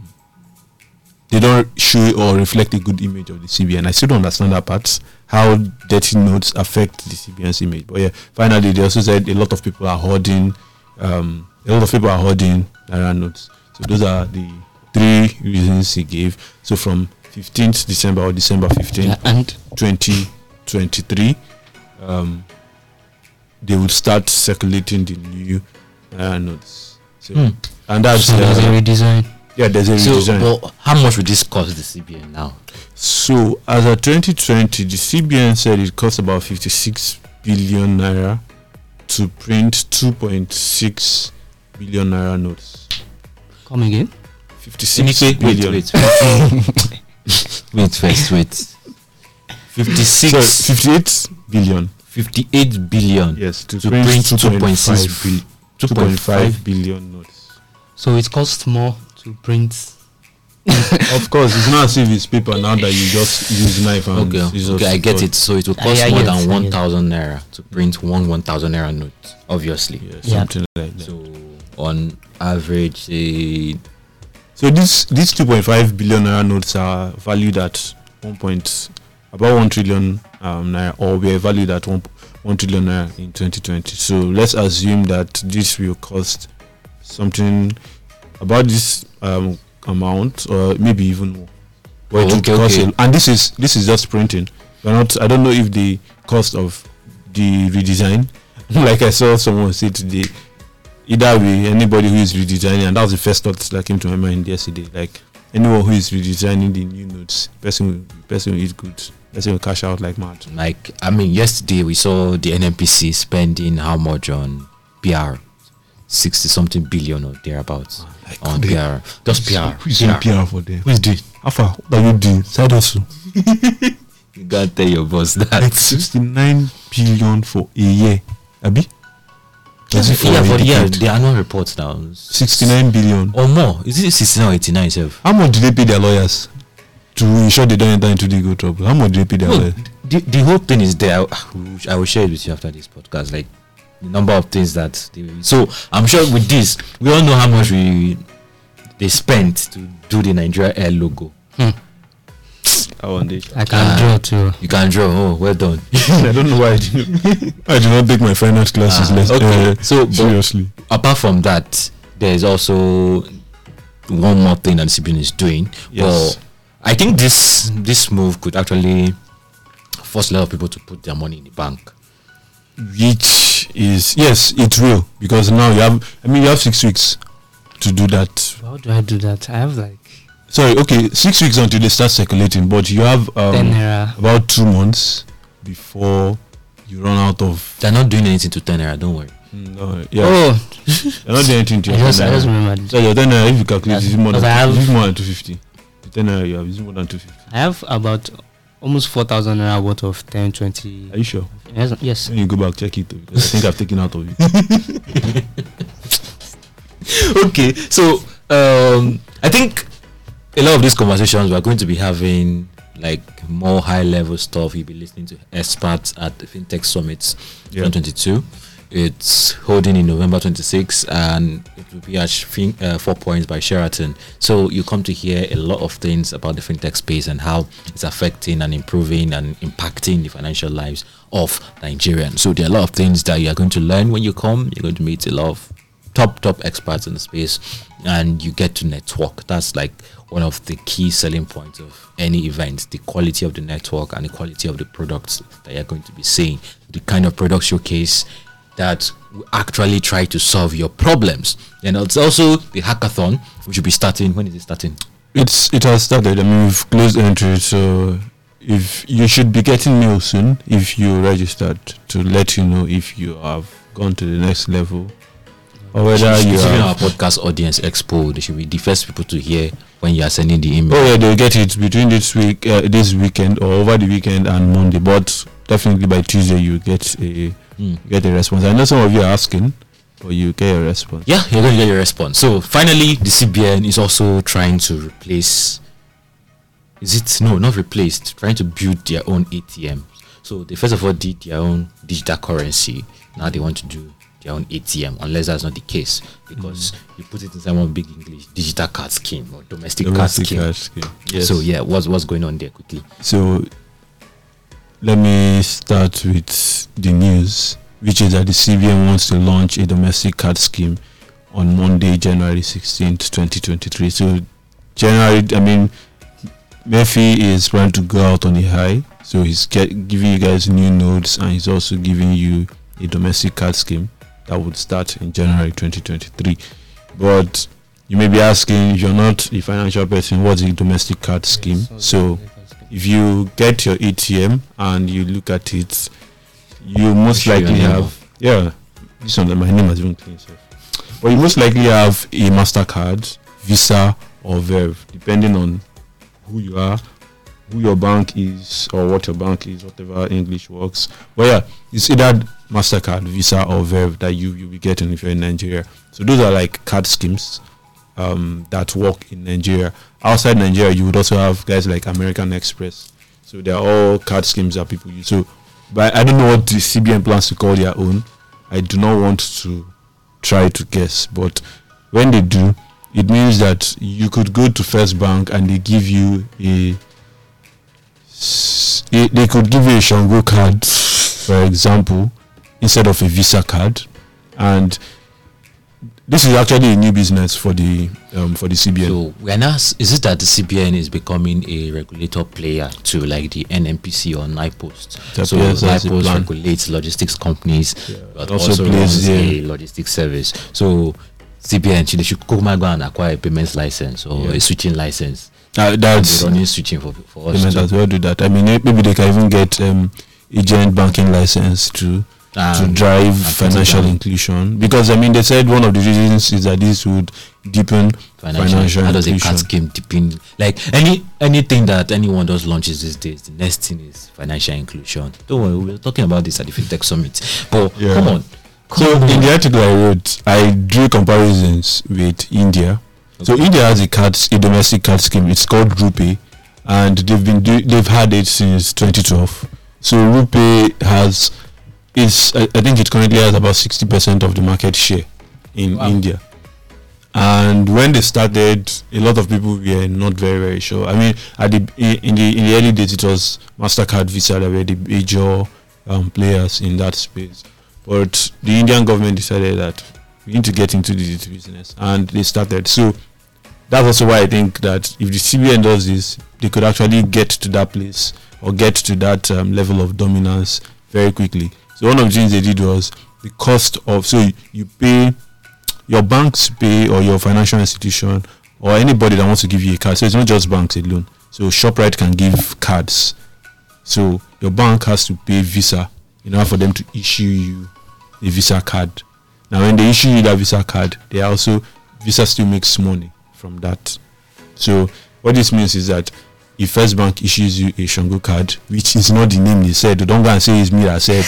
[SPEAKER 5] they don't show or reflect a good image of the CBN. I still don't understand that part. How dirty notes affect the CBN's image. But yeah, finally they also said a lot of people are hoarding um a lot of people are hoarding Naira notes. So those are the three reasons he gave. So from 15th December or December 15th,
[SPEAKER 2] Yeah, and
[SPEAKER 5] 2023 um, they would start circulating the new naira notes. So,
[SPEAKER 1] Hmm.
[SPEAKER 5] and that's
[SPEAKER 2] So there's a
[SPEAKER 5] uh,
[SPEAKER 2] redesign.
[SPEAKER 5] yeah, there's a
[SPEAKER 1] So,
[SPEAKER 5] redesign.
[SPEAKER 1] well, how much would this cost the CBN now?
[SPEAKER 5] So as of 2020, the CBN said it cost about 56 billion naira to print 2.6 billion naira notes.
[SPEAKER 2] Come again.
[SPEAKER 5] 56
[SPEAKER 1] wait,
[SPEAKER 5] billion.
[SPEAKER 1] wait, wait. wait first, wait. 56,
[SPEAKER 5] Sorry, 58 billion.
[SPEAKER 1] 58 billion
[SPEAKER 5] Yes, to,
[SPEAKER 1] to
[SPEAKER 5] print,
[SPEAKER 1] print
[SPEAKER 5] 2.5
[SPEAKER 1] 2.6
[SPEAKER 5] bil-
[SPEAKER 1] 2.5
[SPEAKER 5] 2.5 billion notes.
[SPEAKER 2] So it costs more to print.
[SPEAKER 5] of course, it's not as if it's paper now that you just use knife and
[SPEAKER 1] Okay,
[SPEAKER 5] scissors
[SPEAKER 1] okay, I get it. So it will cost
[SPEAKER 2] I
[SPEAKER 1] more
[SPEAKER 2] get,
[SPEAKER 1] than 1,000 naira to print one 1,000 naira note, obviously.
[SPEAKER 5] Yeah,
[SPEAKER 2] Yeah.
[SPEAKER 5] something like that.
[SPEAKER 1] So on average, say
[SPEAKER 5] So this these 2.5 billion naira notes are valued at 1 point about 1 trillion um, naira, or were valued at 1, 1 trillion naira in 2020. So let's assume that this will cost something about this um, amount, or maybe even more.
[SPEAKER 1] Oh, okay,
[SPEAKER 5] cost
[SPEAKER 1] okay.
[SPEAKER 5] and this is this is just printing. We're not. I don't know if the cost of the redesign, like I saw someone say today, either way, anybody who is redesigning, and that was the first thought that came to my mind yesterday. Like anyone who is redesigning the new notes, person person will eat good, person will cash out like mad.
[SPEAKER 1] like I mean, yesterday we saw the NNPC spending how much on PR, sixty something billion or thereabouts ah, on PR, just PR.
[SPEAKER 5] Who's
[SPEAKER 1] PR.
[SPEAKER 5] PR for them?
[SPEAKER 1] Who is doing?
[SPEAKER 5] Alpha, what are you doing? Side hustle.
[SPEAKER 1] You gotta tell your boss that.
[SPEAKER 5] Like 69 billion for a year. Abi? That's it
[SPEAKER 1] yeah, for the year, the annual reports now.
[SPEAKER 5] 69 billion.
[SPEAKER 1] or more. Is it 69 or 89 itself?
[SPEAKER 5] How much do they pay their lawyers to ensure they don't enter into legal trouble? How much do they pay their
[SPEAKER 1] No,
[SPEAKER 5] lawyers?
[SPEAKER 1] the, the whole thing is there. I, I will- share it with you after this podcast. Like the number of things that they, so I'm sure with this, we all know how much we they spent to do the Nigeria Air logo.
[SPEAKER 5] I want it.
[SPEAKER 2] I can
[SPEAKER 1] Ah.
[SPEAKER 2] draw too.
[SPEAKER 1] You can draw. Oh, well done.
[SPEAKER 5] I don't know why I did, I did not take my finance classes.
[SPEAKER 1] Ah,
[SPEAKER 5] less,
[SPEAKER 1] okay.
[SPEAKER 5] uh,
[SPEAKER 1] So,
[SPEAKER 5] seriously,
[SPEAKER 1] Apart from that, there is also one more thing that CBN is doing.
[SPEAKER 5] Yes.
[SPEAKER 1] Well, I think this this move could actually force a lot of people to put their money in the bank.
[SPEAKER 5] which is yes, it's real because now you have. I mean, you have six weeks to do that.
[SPEAKER 2] How do I do that? I have like
[SPEAKER 5] Sorry, okay, six weeks until they start circulating, but you have um,
[SPEAKER 2] 10
[SPEAKER 5] about two months before you run out of.
[SPEAKER 1] They're not doing anything to ten naira. Don't worry.
[SPEAKER 5] No, yeah,
[SPEAKER 2] Oh,
[SPEAKER 5] you're not doing anything to
[SPEAKER 2] I
[SPEAKER 5] your
[SPEAKER 2] just, I just
[SPEAKER 5] naira. So your ten naira, if you calculate,
[SPEAKER 2] Yes,
[SPEAKER 5] it's more than
[SPEAKER 2] I have-
[SPEAKER 5] more than two fifty. The ten naira you have is more than two fifty.
[SPEAKER 2] I have about almost 4,000 naira worth of 10, 20.
[SPEAKER 5] Are you sure?
[SPEAKER 2] Yes, yes.
[SPEAKER 5] When you go back, check it because I think I've taken out of it.
[SPEAKER 1] okay, so um, I think a lot of these conversations we're going to be having like more high level stuff. You'll be listening to experts at the FinTech Summits
[SPEAKER 5] Yeah.
[SPEAKER 1] 2022. It's holding in November 26 and it will be at uh, Four Points by Sheraton. So you come to hear a lot of things about the fintech space and how it's affecting and improving and impacting the financial lives of Nigerians. So there are a lot of things that you are going to learn when you come. You're going to meet a lot of top top experts in the space and you get to network that's like one of the key selling points of any event the quality of the network and the quality of the products that you're going to be seeing the kind of product showcase that will actually try to solve your problems and it's also the hackathon which will be starting when is it starting
[SPEAKER 5] It's it has started. I mean, we've closed entry, so if you should be getting mail soon if you registered to let you know if you have gone to the next level or whether you
[SPEAKER 1] giving our podcast audience expo they should be the first people to hear when you are sending the email
[SPEAKER 5] Oh yeah, they'll get it between this week, uh, this weekend, or over the weekend and Monday. But definitely by Tuesday you get a
[SPEAKER 1] Hmm.
[SPEAKER 5] get a response. I know some of you are asking, but you get a response.
[SPEAKER 1] Yeah, you're going to get your response. So finally, the CBN is also trying to replace. Is it no, not replaced? Trying to build their own ATM. So they first of all did their own digital currency. Now they want to do their own ATM, unless that's not the case, because you put it inside one big English digital card scheme or domestic,
[SPEAKER 5] Domestic
[SPEAKER 1] card scheme.
[SPEAKER 5] card scheme. Yes.
[SPEAKER 1] So yeah, what's what's going on there quickly?
[SPEAKER 5] So let me start with the news, which is that the CBN wants to launch a domestic card scheme on Monday, January 16th, 2023. So January, I mean, Murphy is planning to go out on a high. So he's get, giving you guys new notes and he's also giving you a domestic card scheme that would start in January 2023. But you may be asking, if you're not a financial person, what's a domestic card scheme? So if you get your ATM and you look at it, you most
[SPEAKER 1] your
[SPEAKER 5] likely have yeah. This one, my name has even clean self. But you most likely have a Mastercard, Visa, or Verve, depending on who you are, who your bank is, or what your bank is, whatever English works. But yeah, it's either Mastercard, Visa, or Verve that you you'll be getting if you're in Nigeria. So those are like card schemes um, that work in Nigeria. Outside Nigeria, you would also have guys like American Express. So they're all card schemes that people use. So, but I don't know what the CBN plans to call their own. I do not want to try to guess, but when they do, it means that you could go to First Bank and they give you a they could give you a Shango card, for example, instead of a Visa card, and this is actually a new business for the um, for the CBN.
[SPEAKER 1] So we are now. Is it that the CBN is becoming a regulator player to like the NNPC or NIPOST? So
[SPEAKER 5] yes, that's the
[SPEAKER 1] NIPOST regulates logistics companies,
[SPEAKER 5] Yeah,
[SPEAKER 1] but
[SPEAKER 5] also
[SPEAKER 1] also,
[SPEAKER 5] plays,
[SPEAKER 1] runs a logistics service. So CBN, should- they should come and go and acquire a payments license or
[SPEAKER 5] Yeah.
[SPEAKER 1] a switching license.
[SPEAKER 5] Uh, that's
[SPEAKER 1] running switching for for
[SPEAKER 5] they
[SPEAKER 1] us.
[SPEAKER 5] might as well do that. I mean, eh, maybe they can even get um, agent banking license to to drive
[SPEAKER 1] and put it
[SPEAKER 5] financial inclusion. Because I mean, they said one of the reasons is that this would deepen
[SPEAKER 1] financial,
[SPEAKER 5] financial
[SPEAKER 1] how does a card scheme depend like any anything that anyone does launches these days the next thing is financial inclusion don't worry we were talking about this at the fintech summit but
[SPEAKER 5] Yeah.
[SPEAKER 1] come on
[SPEAKER 5] So in the article I wrote, I drew comparisons with India. So India has a card, a domestic card scheme. It's called RuPay and they've been do- they've had it since 2012. So RuPay has is I, I think it currently has about 60 percent of the market share in
[SPEAKER 1] Wow.
[SPEAKER 5] India. And when they started, a lot of people were not very very sure. I mean, at the in in the in the early days, it was Mastercard, Visa that were the major um, players in that space. But the Indian government decided that we need to get into the digital business, and they started. So that's also why I think that if the CBN does this, they could actually get to that place or get to that um, level of dominance very quickly. So one of the things they did was the cost of so you, you pay your banks pay or your financial institution or anybody that wants to give you a card. So it's not just banks alone. So Shoprite can give cards. So your bank has to pay Visa in order for them to issue you a Visa card. Now when they issue you that Visa card, they also Visa still makes money from that. So what this means is that if First Bank issues you a Shango card, which is not the name they said, don't go and say it's me that said.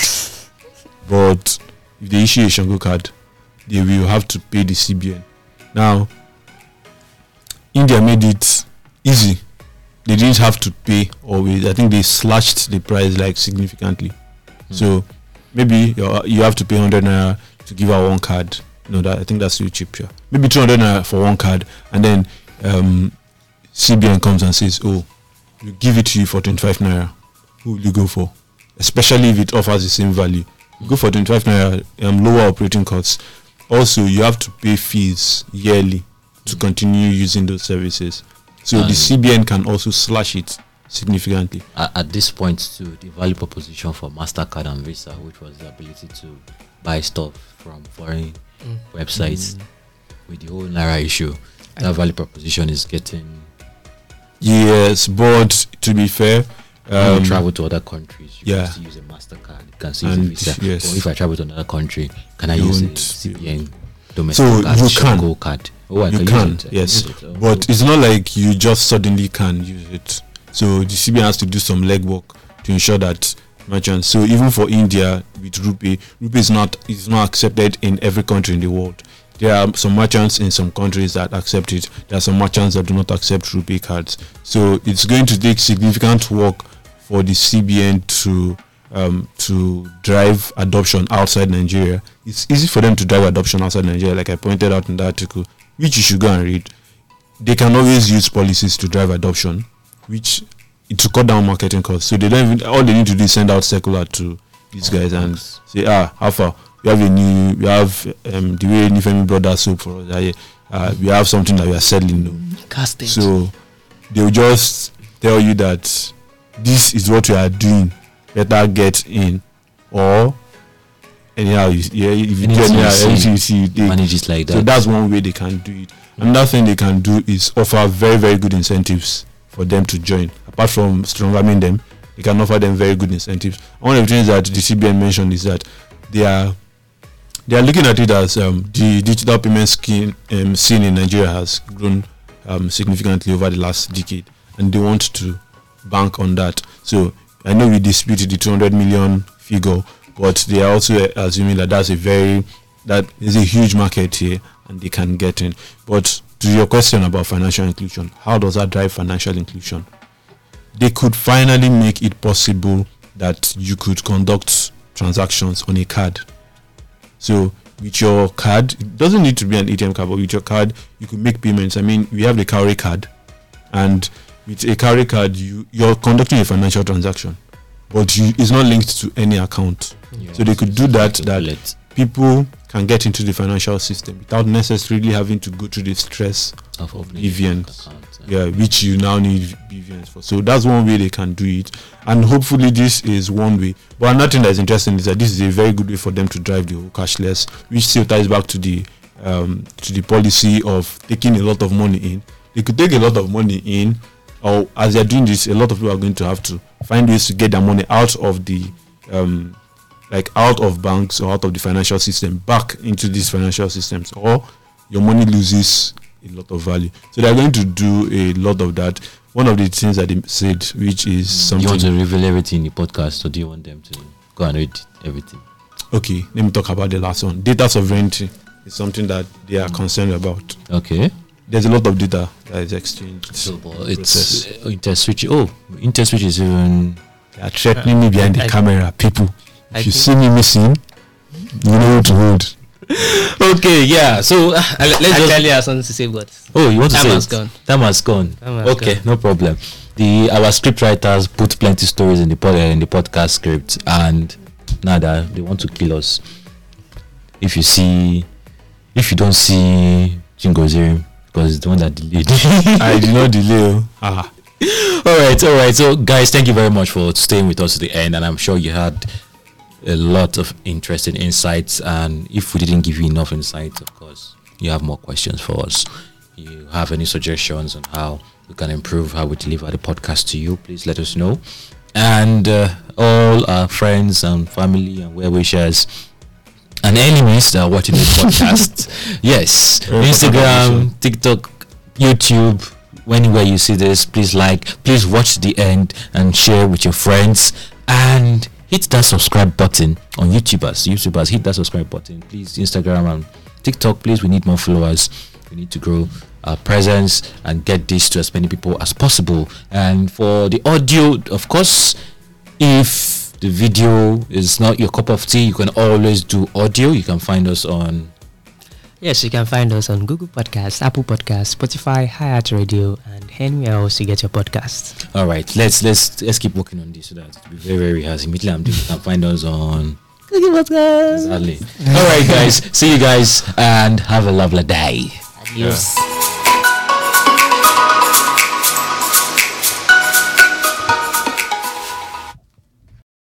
[SPEAKER 5] But if they issue a Shango card, they will have to pay the CBN. Now, India made it easy. They didn't have to pay always. I think they slashed the price like significantly. So maybe you you have to pay 100 naira to give out one card. No, that I think that's too cheap. Yeah. Maybe 200 naira for one card, and then um, CBN comes and says, "Oh, we give it to you for 25 naira." Who will you go for? Especially if it offers the same value. You go for 25 naira, um, lower operating costs. Also, you have to pay fees yearly to continue using those services. So the CBN can also slash it significantly.
[SPEAKER 1] at, at this point too the value proposition for mastercard and visa which was the ability to buy stuff from foreign
[SPEAKER 2] Mm.
[SPEAKER 1] websites with the whole naira issue that value proposition is getting
[SPEAKER 5] Yes, but to be fair,
[SPEAKER 1] when
[SPEAKER 5] um,
[SPEAKER 1] travel to other countries you
[SPEAKER 5] yeah.
[SPEAKER 1] can use a mastercard you can still use a
[SPEAKER 5] And
[SPEAKER 1] visa
[SPEAKER 5] yes.
[SPEAKER 1] but if i travel to another country can i use a cbn domestic
[SPEAKER 5] So
[SPEAKER 1] card
[SPEAKER 5] you can.
[SPEAKER 1] card oh i
[SPEAKER 5] you
[SPEAKER 1] can,
[SPEAKER 5] can,
[SPEAKER 1] it
[SPEAKER 5] yes,
[SPEAKER 1] it. Oh,
[SPEAKER 5] but it's not like you just suddenly can use it. So the CBN has to do some legwork to ensure that merchants. So even for India with RuPay, RuPay is not is not accepted in every country in the world. There are some merchants in some countries that accept it. There are some merchants that do not accept RuPay cards. So it's going to take significant work for the CBN to um, to drive adoption outside Nigeria. It's easy for them to drive adoption outside Nigeria, like I pointed out in the article, which you should go and read. They can always use policies to drive adoption, which it to cut down marketing costs. So they don't even all they need to do is send out circular to these guys and say, ah, how far we have a new, we have um, the way Nifemi brought that soap for us. Uh, we have something that we are selling.
[SPEAKER 2] Casting.
[SPEAKER 5] So they will just tell you that this is what you are doing. Better get in, or anyhow, you, yeah, if you do anyhow, anything you see, take.
[SPEAKER 1] manage it like that.
[SPEAKER 5] So that's one way they can do it. Another thing they can do is offer very, very good incentives for them to join. Apart from strong arming them, they can offer them very good incentives. One of the things that the CBN mentioned is that they are they are looking at it as um, the digital payment scheme um, scene in Nigeria has grown um, significantly over the last decade, and they want to bank on that. So I know we disputed the 200 million figure, but they are also assuming that that's a very that is a huge market here, and they can get in. But to your question about financial inclusion, how does that drive financial inclusion? They could finally make it possible that you could conduct transactions on a card. So with your card, it doesn't need to be an ATM card, but with your card, you could make payments. I mean, we have the Cowry card, and with a Cowry card, you you're conducting a financial transaction, but you, it's not linked to any account. So they could do that. That people can get into the financial system without necessarily having to go through the stress
[SPEAKER 1] of account.
[SPEAKER 5] yeah, which you now need BVNs for. So that's one way they can do it, and hopefully this is one way. But another thing that is interesting is that this is a very good way for them to drive the whole cashless, which still ties back to the um, to the policy of taking a lot of money in. They could take a lot of money in, or as they're doing this, a lot of people are going to have to find ways to get their money out of the um, like out of banks or out of the financial system back into these financial systems, or your money loses a lot of value. So they're going to do a lot of that. One of the things that they said, which is
[SPEAKER 1] Do you want to reveal everything in the podcast, or do you want them to go and read everything?
[SPEAKER 5] Okay, let me talk about the last one. Data sovereignty is something that they are concerned about.
[SPEAKER 1] Okay.
[SPEAKER 5] There's a lot of data that is exchanged.
[SPEAKER 1] So, but it's
[SPEAKER 5] process.
[SPEAKER 1] uh, interswitch. Oh, interswitch is even.
[SPEAKER 5] They are threatening me behind the
[SPEAKER 2] I-
[SPEAKER 5] camera. People,
[SPEAKER 2] I
[SPEAKER 5] if you see me missing, you know what to hold.
[SPEAKER 1] Okay, yeah. So uh, let's just.
[SPEAKER 2] Actually, I have something to say, but
[SPEAKER 1] Oh, you want to
[SPEAKER 2] time
[SPEAKER 1] say
[SPEAKER 2] has
[SPEAKER 1] it?
[SPEAKER 2] gone.
[SPEAKER 1] Time has gone.
[SPEAKER 2] Time has
[SPEAKER 1] okay,
[SPEAKER 2] gone.
[SPEAKER 1] no problem. The our script writers put plenty stories in the pod, uh, in the podcast script, and now that they want to kill us. If you see, if you don't see Jingozirim, because it's the one that delayed.
[SPEAKER 5] I did not delay. oh. Ah,
[SPEAKER 1] all right, all right. So, guys, thank you very much for staying with us to the end, and I'm sure you had a lot of interesting insights. And if we didn't give you enough insights, of course, you have more questions for us. You have any suggestions on how we can improve how we deliver the podcast to you? Please let us know. And uh, all our friends and family and well wishers and enemies that are watching the podcast, yes, Instagram. TikTok, YouTube, anywhere you see this, please like, please watch the end and share with your friends and hit that subscribe button on YouTubers. YouTubers, hit that subscribe button. Please, Instagram and TikTok, please. We need more followers. We need to grow our presence and get this to as many people as possible. And for the audio, of course, if the video is not your cup of tea, you can always do audio. You can find us on
[SPEAKER 2] Yes, you can find us on Google Podcasts, Apple Podcasts, Spotify, iHeartRadio, and anywhere else you get your podcast.
[SPEAKER 1] All right, let's let's let's keep working on this so that it'll be very very rehearsed. Immediately, I'm doing. You can find us on. Google Podcasts. Exactly. All right, guys. See you guys and have a lovely day.
[SPEAKER 2] Adios.